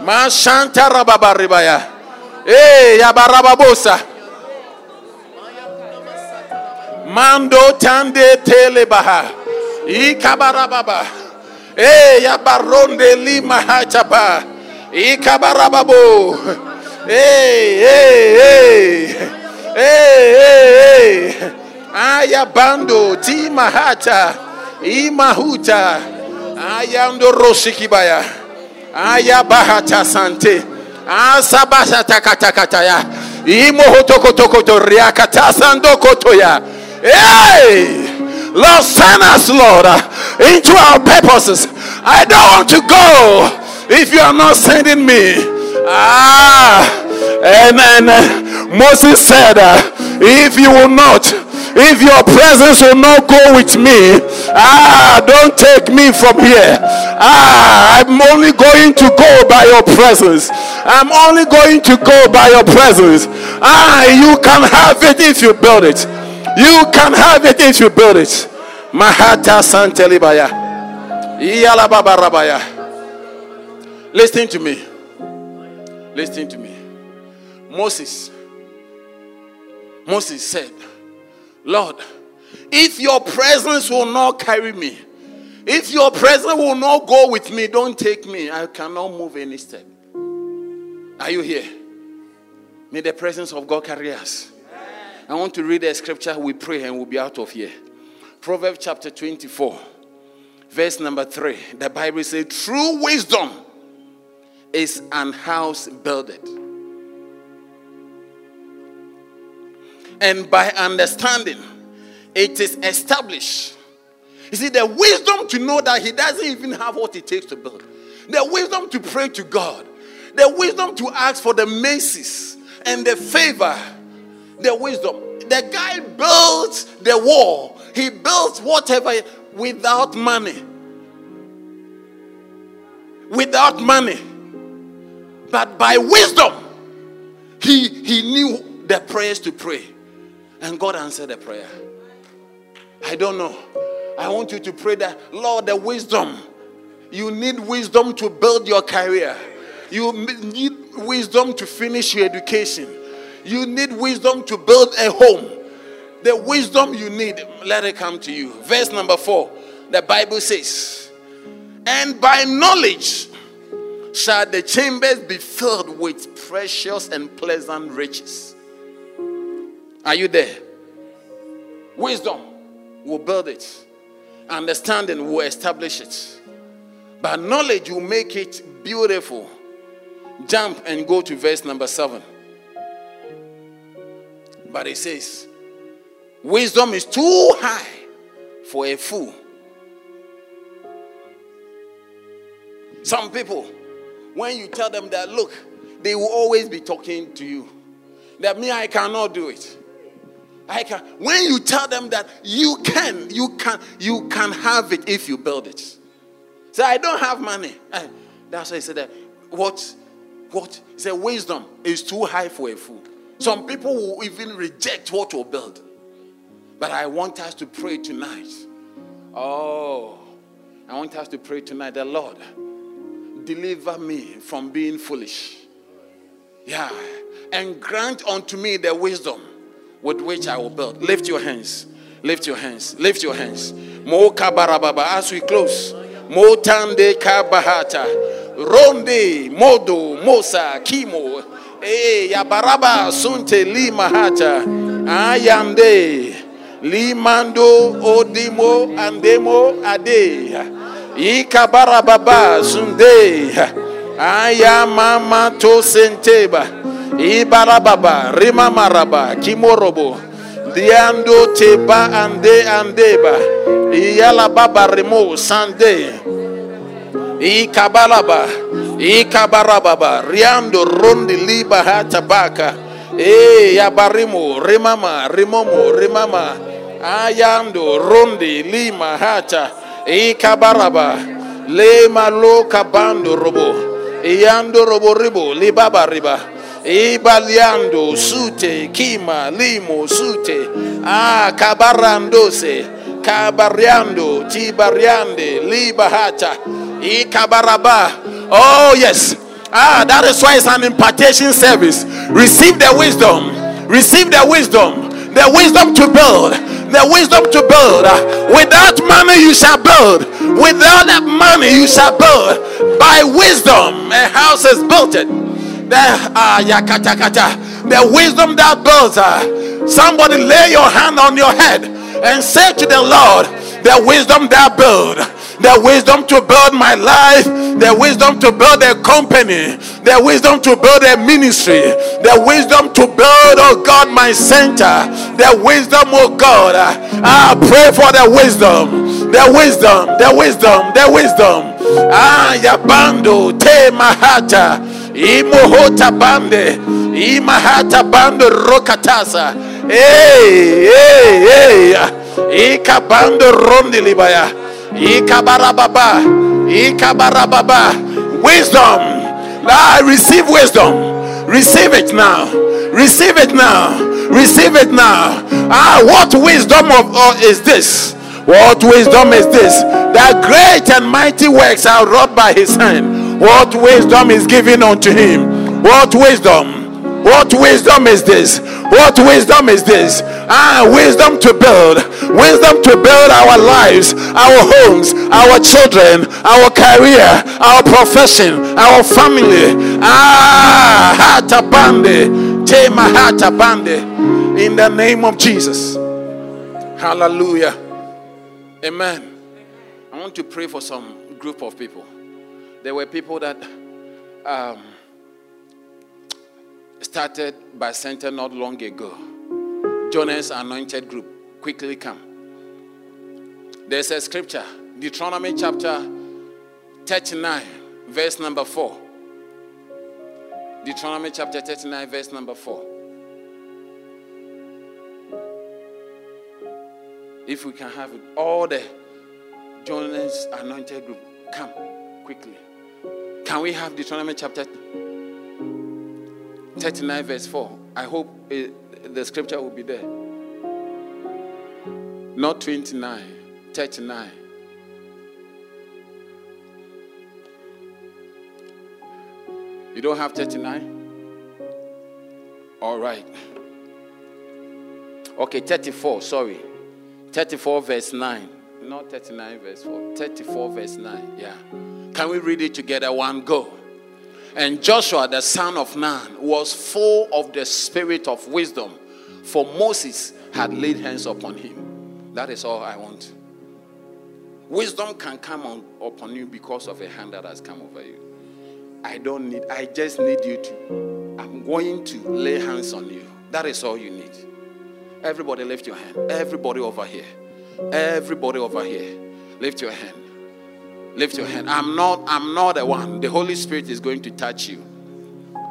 Mashanta rababaribaya. Eh, ya barababosa. Mando tande telebaha. Ikabarababa. Eh, ya baronde lima hachaba. Ikabarababo. Eh, eh, eh. Eh, eh, eh. Aya bando ti mahata. Imahuta. Ayando roshikibaya. Aya bahata sante. Hey! Lord, send us, Lord, into our purposes. I don't want to go if you are not sending me. Ah, and then Moses said, If you will not, if your presence will not go with me, ah, don't take me from here. Ah, I'm only going to go by your presence. I'm only going to go by your presence. Ah, you can have it if you build it. You can have it if you build it. Mahata Santelibaya. Iyalababarabaya. Listen to me. Listen to me. Moses. Moses said, Lord, if your presence will not carry me, if your presence will not go with me, don't take me. I cannot move any step. Are you here? May the presence of God carry us. I want to read a scripture, we pray, and we'll be out of here. Proverbs chapter 24, verse number 3. The Bible says, True wisdom is an house builded. And by understanding, it is established. You see, the wisdom to know that he doesn't even have what it takes to build, the wisdom to pray to God, the wisdom to ask for the mercies and the favor, the wisdom. The guy built the wall, he built whatever without money. Without money. But by wisdom, he, he knew the prayers to pray. And God answered the prayer. I don't know. I want you to pray that, Lord, the wisdom. You need wisdom to build your career. You need wisdom to finish your education. You need wisdom to build a home. The wisdom you need, let it come to you. Verse number four, the Bible says, And by knowledge shall the chambers be filled with precious and pleasant riches. Are you there? Wisdom will build it, understanding will establish it. But knowledge will make it beautiful. Jump and go to verse number seven. But it says, Wisdom is too high for a fool. Some people, when you tell them that, look, they will always be talking to you. That me, I cannot do it. I can. When you tell them that you can, you can, you can have it if you build it. Say, I don't have money. Eh, that's why I said that. What? What? He said, wisdom is too high for a fool. Some people will even reject what you build. But I want us to pray tonight. Oh, I want us to pray tonight. The Lord, deliver me from being foolish. Yeah. And grant unto me the wisdom with which I will build. Lift your hands. Lift your hands. Lift your hands. Mo kabarababa. As we close. Mo tande kabahata. Ronde modo mosa kimo. Eh yabaraba sunte lima hata. Ayande. Limando odimo andemo ade. Ikabarababa sunde. Ayamama to senteba. Ibarababa, Rima Maraba, Kimorobo, Diando Teba Ande Andeba, Iyala Baba Remo Sande, Ikabalaba, Ikabarababa, Riando Rondi Liba Hatabaka, E Yabarimo, Rimama, Rimomo, Rimama, Ayando Rondi Lima Hata, Ikabaraba, Lema Loka Bando Robo, Iyando Robo Ribo, Libaba Riba. Ibaliando, sute, kima, limo, sute, ah, cabarandose, cabariando, tibariande, libahata, ikabaraba. Oh, yes. Ah, that is why it's an impartation service. Receive the wisdom. Receive the wisdom. The wisdom to build. The wisdom to build. Without money, you shall build. Without money, you shall build. By wisdom, a house is built. It the uh, the wisdom that builds. Uh, somebody lay your hand on your head and say to the Lord, the wisdom that build, the wisdom to build my life, the wisdom to build a company, the wisdom to build a ministry, the wisdom to build, oh God, my center, the wisdom, oh God. I pray for the wisdom, the wisdom, the wisdom, the wisdom. Ah, yabando te mahata imohota bande imahata bando rokatasa. Hey hey hey. Ikabando rondi libaya ikabarababa ikabarababa. Wisdom. I receive wisdom. Receive it now. Receive it now. Receive it now. Ah what wisdom of uh, is this? What wisdom is this? That great and mighty works are wrought by his hand what wisdom is given unto him? What wisdom? What wisdom is this? What wisdom is this? Ah, wisdom to build, wisdom to build our lives, our homes, our children, our career, our profession, our family. Ah, hata bande, tema hata in the name of Jesus. Hallelujah. Amen. I want to pray for some group of people. There were people that um, started by center not long ago. Jonas Anointed Group. Quickly come. There's a scripture, Deuteronomy chapter 39, verse number 4. Deuteronomy chapter 39, verse number 4. If we can have it, all the Jonas Anointed Group, come quickly. Can we have Deuteronomy chapter 39, verse 4? I hope it, the scripture will be there. Not 29, 39. You don't have 39? All right. Okay, 34, sorry. 34, verse 9. Not 39, verse 4. 34, verse 9. Yeah. Can we read it together? One go. And Joshua, the son of Nun, was full of the spirit of wisdom, for Moses had laid hands upon him. That is all I want. Wisdom can come on, upon you because of a hand that has come over you. I don't need, I just need you to, I'm going to lay hands on you. That is all you need. Everybody lift your hand. Everybody over here. Everybody over here. Lift your hand. Lift your hand. I'm not, I'm not the one. The Holy Spirit is going to touch you.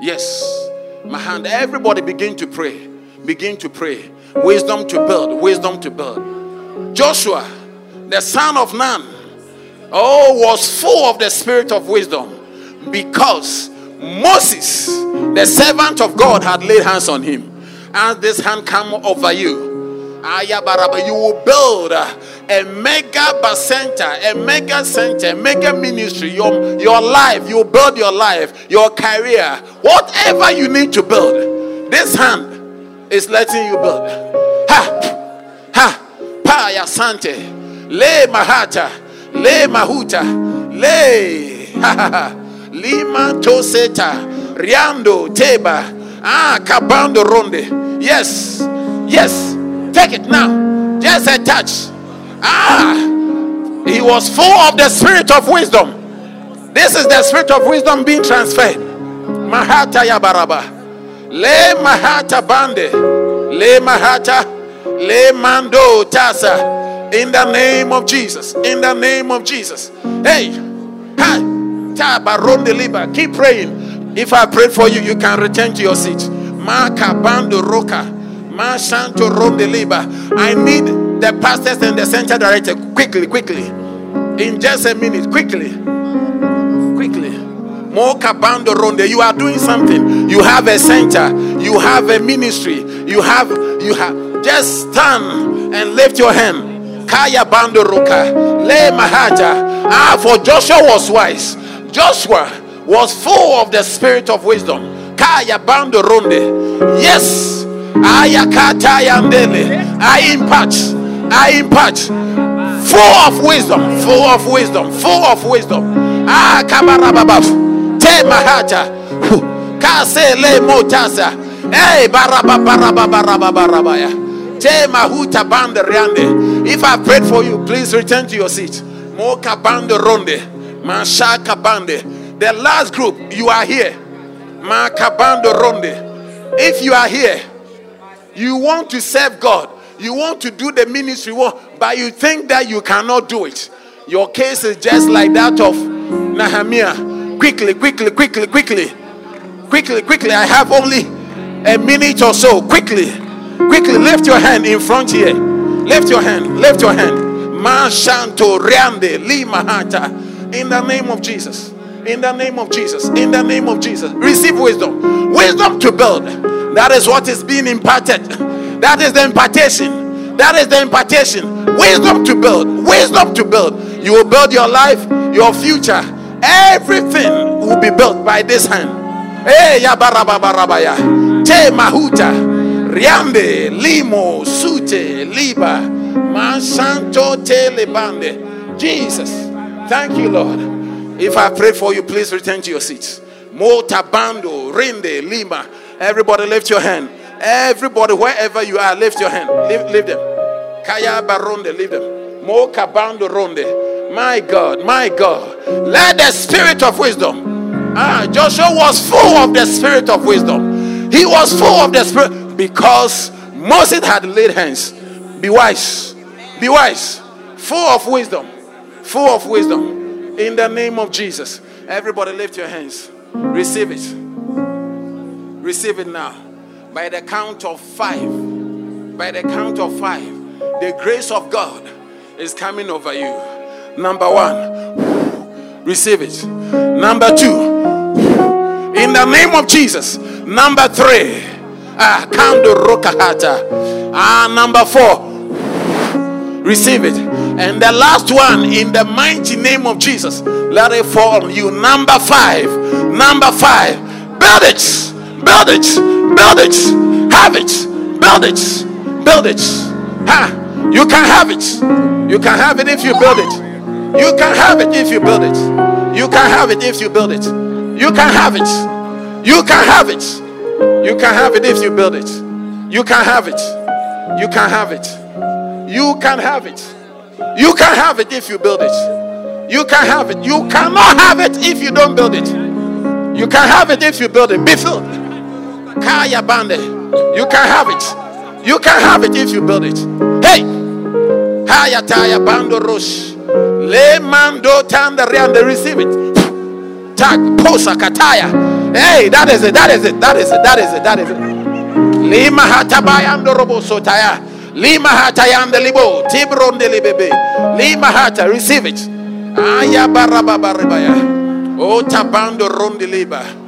Yes. My hand. Everybody begin to pray. Begin to pray. Wisdom to build. Wisdom to build. Joshua, the son of Nun, oh, was full of the spirit of wisdom because Moses, the servant of God, had laid hands on him. And this hand come over you. You will build a mega center, a mega center, a mega ministry. Your, your life, you build your life, your career, whatever you need to build. This hand is letting you build. Ha, ha, pa ya sante, le mahata, le mahuta, le, ha ha ha. Lima Toseta, Riando, Teba, Ah, Cabando Ronde. Yes, yes, take it now. Just a touch. Ah, he was full of the spirit of wisdom. This is the spirit of wisdom being transferred. Mahata Yabaraba. Le Mahata Bande. Le Mahata. Le Mando Tasa. In the name of Jesus. In the name of Jesus. Hey. Hi. Keep praying. If I pray for you, you can return to your seat. Bando Roka. Ma Santo I need the pastors and the center director quickly, quickly. In just a minute, quickly. Quickly. Moka Bando Ronde. You are doing something. You have a center. You have a ministry. You have you have just stand and lift your hand. Kaya Bando Roka. Le Mahaja. Ah, for Joshua was wise. Joshua was full of the spirit of wisdom. Kaya bando ronde. Yes. Ayakata yandele. I impart. I impart. Full of wisdom. Full of wisdom. Full of wisdom. Ah kabarababaf. Te mahata. Kase le motasa. Hey baraba. Te mahuta bande riande. If I prayed for you, please return to your seat. Moka bande ronde. Mashaka Bande. The last group, you are here. Makabando Ronde. If you are here, you want to serve God, you want to do the ministry, work, but you think that you cannot do it. Your case is just like that of Nehemiah. Quickly, quickly, quickly, quickly, quickly, quickly. I have only a minute or so. Quickly, quickly, lift your hand in front here. Lift your hand, lift your hand. Mashanto Riande Lima Hata. In the name of Jesus. In the name of Jesus. In the name of Jesus. Receive wisdom. Wisdom to build. That is what is being imparted. That is the impartation. That is the impartation. Wisdom to build. Wisdom to build. You will build your life, your future. Everything will be built by this hand. Hey, ya Te mahuta. Riambe. Limo. Sute. Liba. Mansanto telebande. Jesus. Thank you, Lord. If I pray for you, please return to your seats. Motabando, Rinde, Lima. Everybody lift your hand. Everybody, wherever you are, lift your hand. Lift, lift them. Kaya Baronde, lift them. Mokabando Ronde. My God, my God. Let the spirit of wisdom. Ah, Joshua was full of the spirit of wisdom. He was full of the spirit because Moses had laid hands. Be wise. Be wise. Full of wisdom full of wisdom. In the name of Jesus. Everybody lift your hands. Receive it. Receive it now. By the count of five. By the count of five. The grace of God is coming over you. Number one. Receive it. Number two. In the name of Jesus. Number three. Ah, Kando Rokahata. Ah, number four. Receive it. And the last one, in the mighty name of Jesus, let it fall on you. Number five. Number five. Build it. Build it. Build it. Have it. Build it. Build it. Ha. You can have it. You can have it if you build it. You can have it if you build it. You can have it if you build it. You can have it. You can have it. You can have it if you build it. You can have it. You can have it. You can have it. You can have it if you build it. You can have it. You cannot have it if you don't build it. You can have it if you build it. Be filled. Kaya bande. You can have it. You can have it if you build it. Hey. Haya taya bando rosh. Le mando tanda riande. Receive it. Tag posa kataya. Hey, that is it. That is it. That is it. That is it. That is it. Lima hatabayando robo sotaya. Lima hatayande libo. Tibron de libebe. Lima hata. Receive it. Aya barababaribaya. Oh, tabando rondeliba.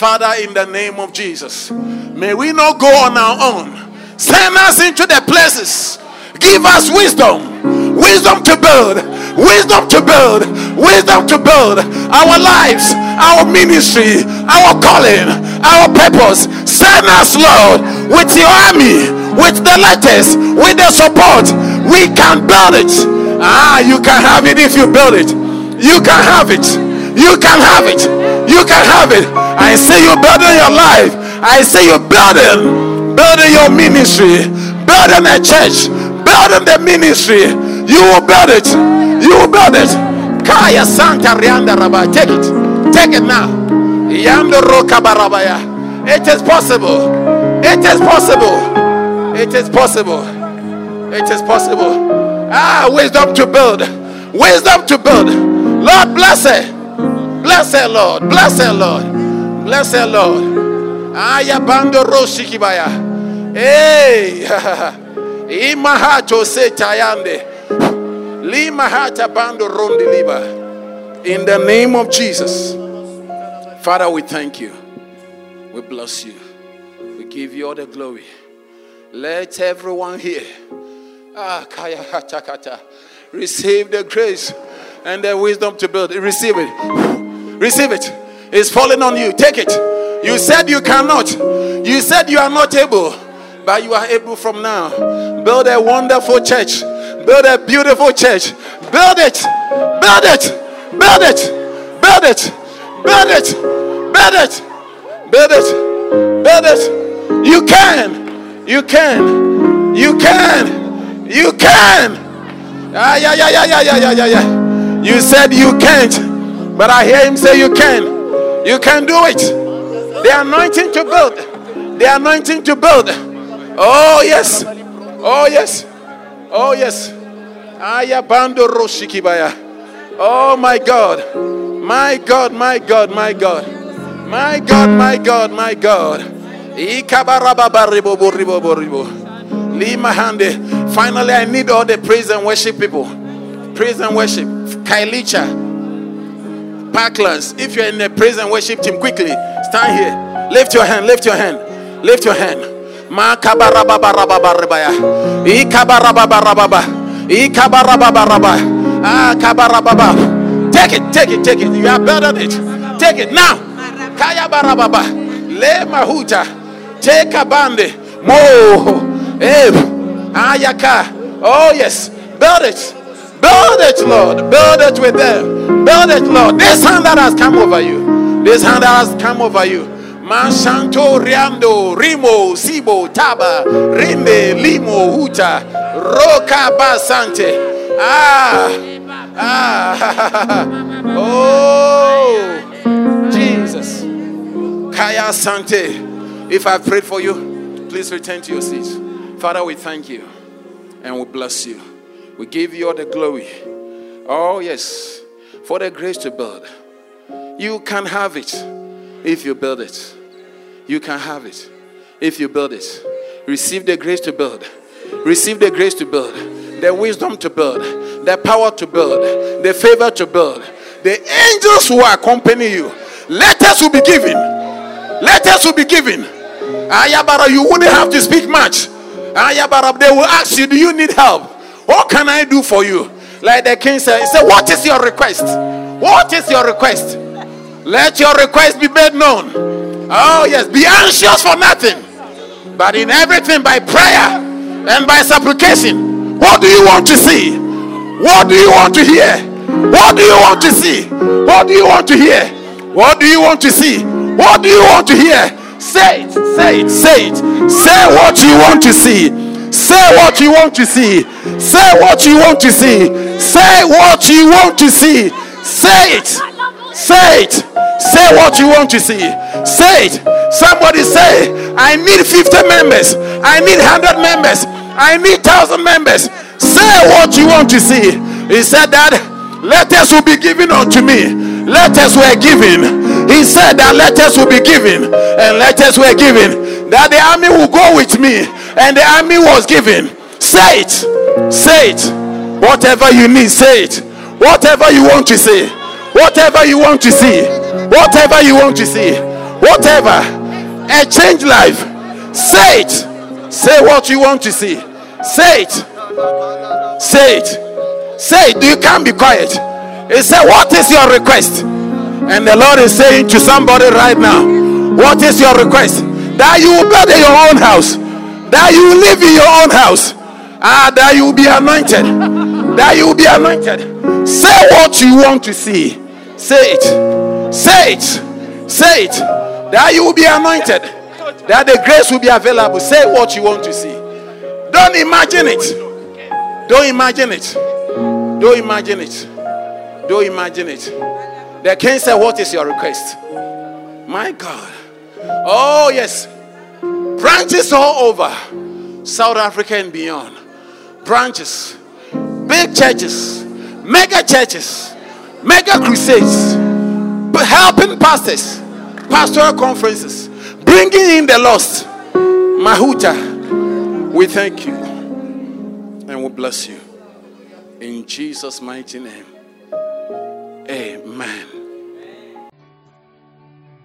Father, in the name of Jesus, may we not go on our own. Send us into the places. Give us wisdom. Wisdom to build. Wisdom to build. Wisdom to build our lives, our ministry, our calling, our purpose. Send us, Lord, with your army, with the letters, with the support. We can build it. Ah, you can have it if you build it. You can have it. You can have it. You can have it. I see you building your life. I see you building, building your ministry, building a church, building the ministry. You will build it. You will build it. Kaya Santa Rianda Rabba. Take it. Take it now. Yando Roka Barabaya. It is possible. It is possible. It is possible. It is possible. Ah, wisdom to build. Wisdom to build. Lord bless it. Bless her, Lord. Bless her, Lord. Bless her, Lord. Ayabando roshikibaya. Hey. Imahato se tayande. Limahata bando rondi liba. In the name of Jesus. Father, we thank you. We bless you. We give you all the glory. Let everyone here ah, kaya hata kata, receive the grace and the wisdom to build. Receive it. Receive it. It's falling on you. Take it. You said you cannot. You said you are not able, but you are able from now. Build a wonderful church. Build a beautiful church. Build it. Build it. Build it. Build it. Build it. Build it. Build it. Build it. You can. You can. You can. You can. Ah, yeah, yeah, yeah, yeah, yeah, yeah, yeah. You said you can't, but I hear him say you can. You can do it. The anointing to build. The anointing to build. Oh, yes. Oh, yes. Oh, yes. Ayabando roshikibaya. Oh, my God. My God, my God, my God. My God, my God, my God. Finally, I need all the praise and worship people. Praise and worship. Kailicha. Parklands. If you're in the praise and worship team, quickly stand here. Lift your hand, lift your hand, lift your hand. Ah. Take it, take it, take it. You have better it. Take it now. Kaya barababa. Le mahuta. Take a bande. Mo. Eh. Ayaka. Oh yes. Build it. Build it, Lord. Build it with them. Build it, Lord. This hand that has come over you. This hand that has come over you. Manshanto Riando Rimo Sibo Taba Rinde Limo Huta Roka Basante. Ah. Ah. oh. Jesus. Kaya Sante. If I prayed for you, please return to your seats. Father, we thank you and we bless you. We give you all the glory. Oh, yes, for the grace to build. You can have it if you build it. You can have it if you build it. Receive the grace to build. Receive the grace to build. The wisdom to build. The power to build. The favor to build. The angels who accompany you. Letters will be given. Letters will be given. Ayabara, you wouldn't have to speak much. Ayabara, they will ask you, Do you need help? What can I do for you? Like the king said, he said, What is your request? What is your request? Let your request be made known. Oh, yes, be anxious for nothing, but in everything by prayer and by supplication. What do you want to see? What do you want to hear? What do you want to see? What do you want to hear? What do you want to see? What do you want to hear? Say it, say it, say it. Say what you want to see. Say what you want to see. Say what you want to see. Say what you want to see. Say it. Say it. Say what you want to see. Say it. Somebody say, I need 50 members. I need 100 members. I need 1,000 members. Say what you want to see. He said that letters will be given unto me. Letters were given. He said that letters will be given. And letters were given. That the army will go with me. And the army was given. Say it. Say it. Whatever you need, say it. Whatever you want to say. Whatever you want to see. Whatever you want to see. Whatever. A change life. Say it. Say what you want to see. Say it. Say it. Say it. You can't be quiet. He said, What is your request? And the Lord is saying to somebody right now, What is your request? That you will build your own house. That you live in your own house. Ah, that you will be anointed. That you will be anointed. Say what you want to see. Say it. Say it. Say it. That you will be anointed. That the grace will be available. Say what you want to see. Don't imagine it. Don't imagine it. Don't imagine it. Don't imagine it. The king said, What is your request? My God. Oh, yes. Branches all over South Africa and beyond. Branches. Big churches. Mega churches. Mega crusades. Helping pastors. Pastoral conferences. Bringing in the lost. Mahuta. We thank you. And we bless you. In Jesus' mighty name. Amen.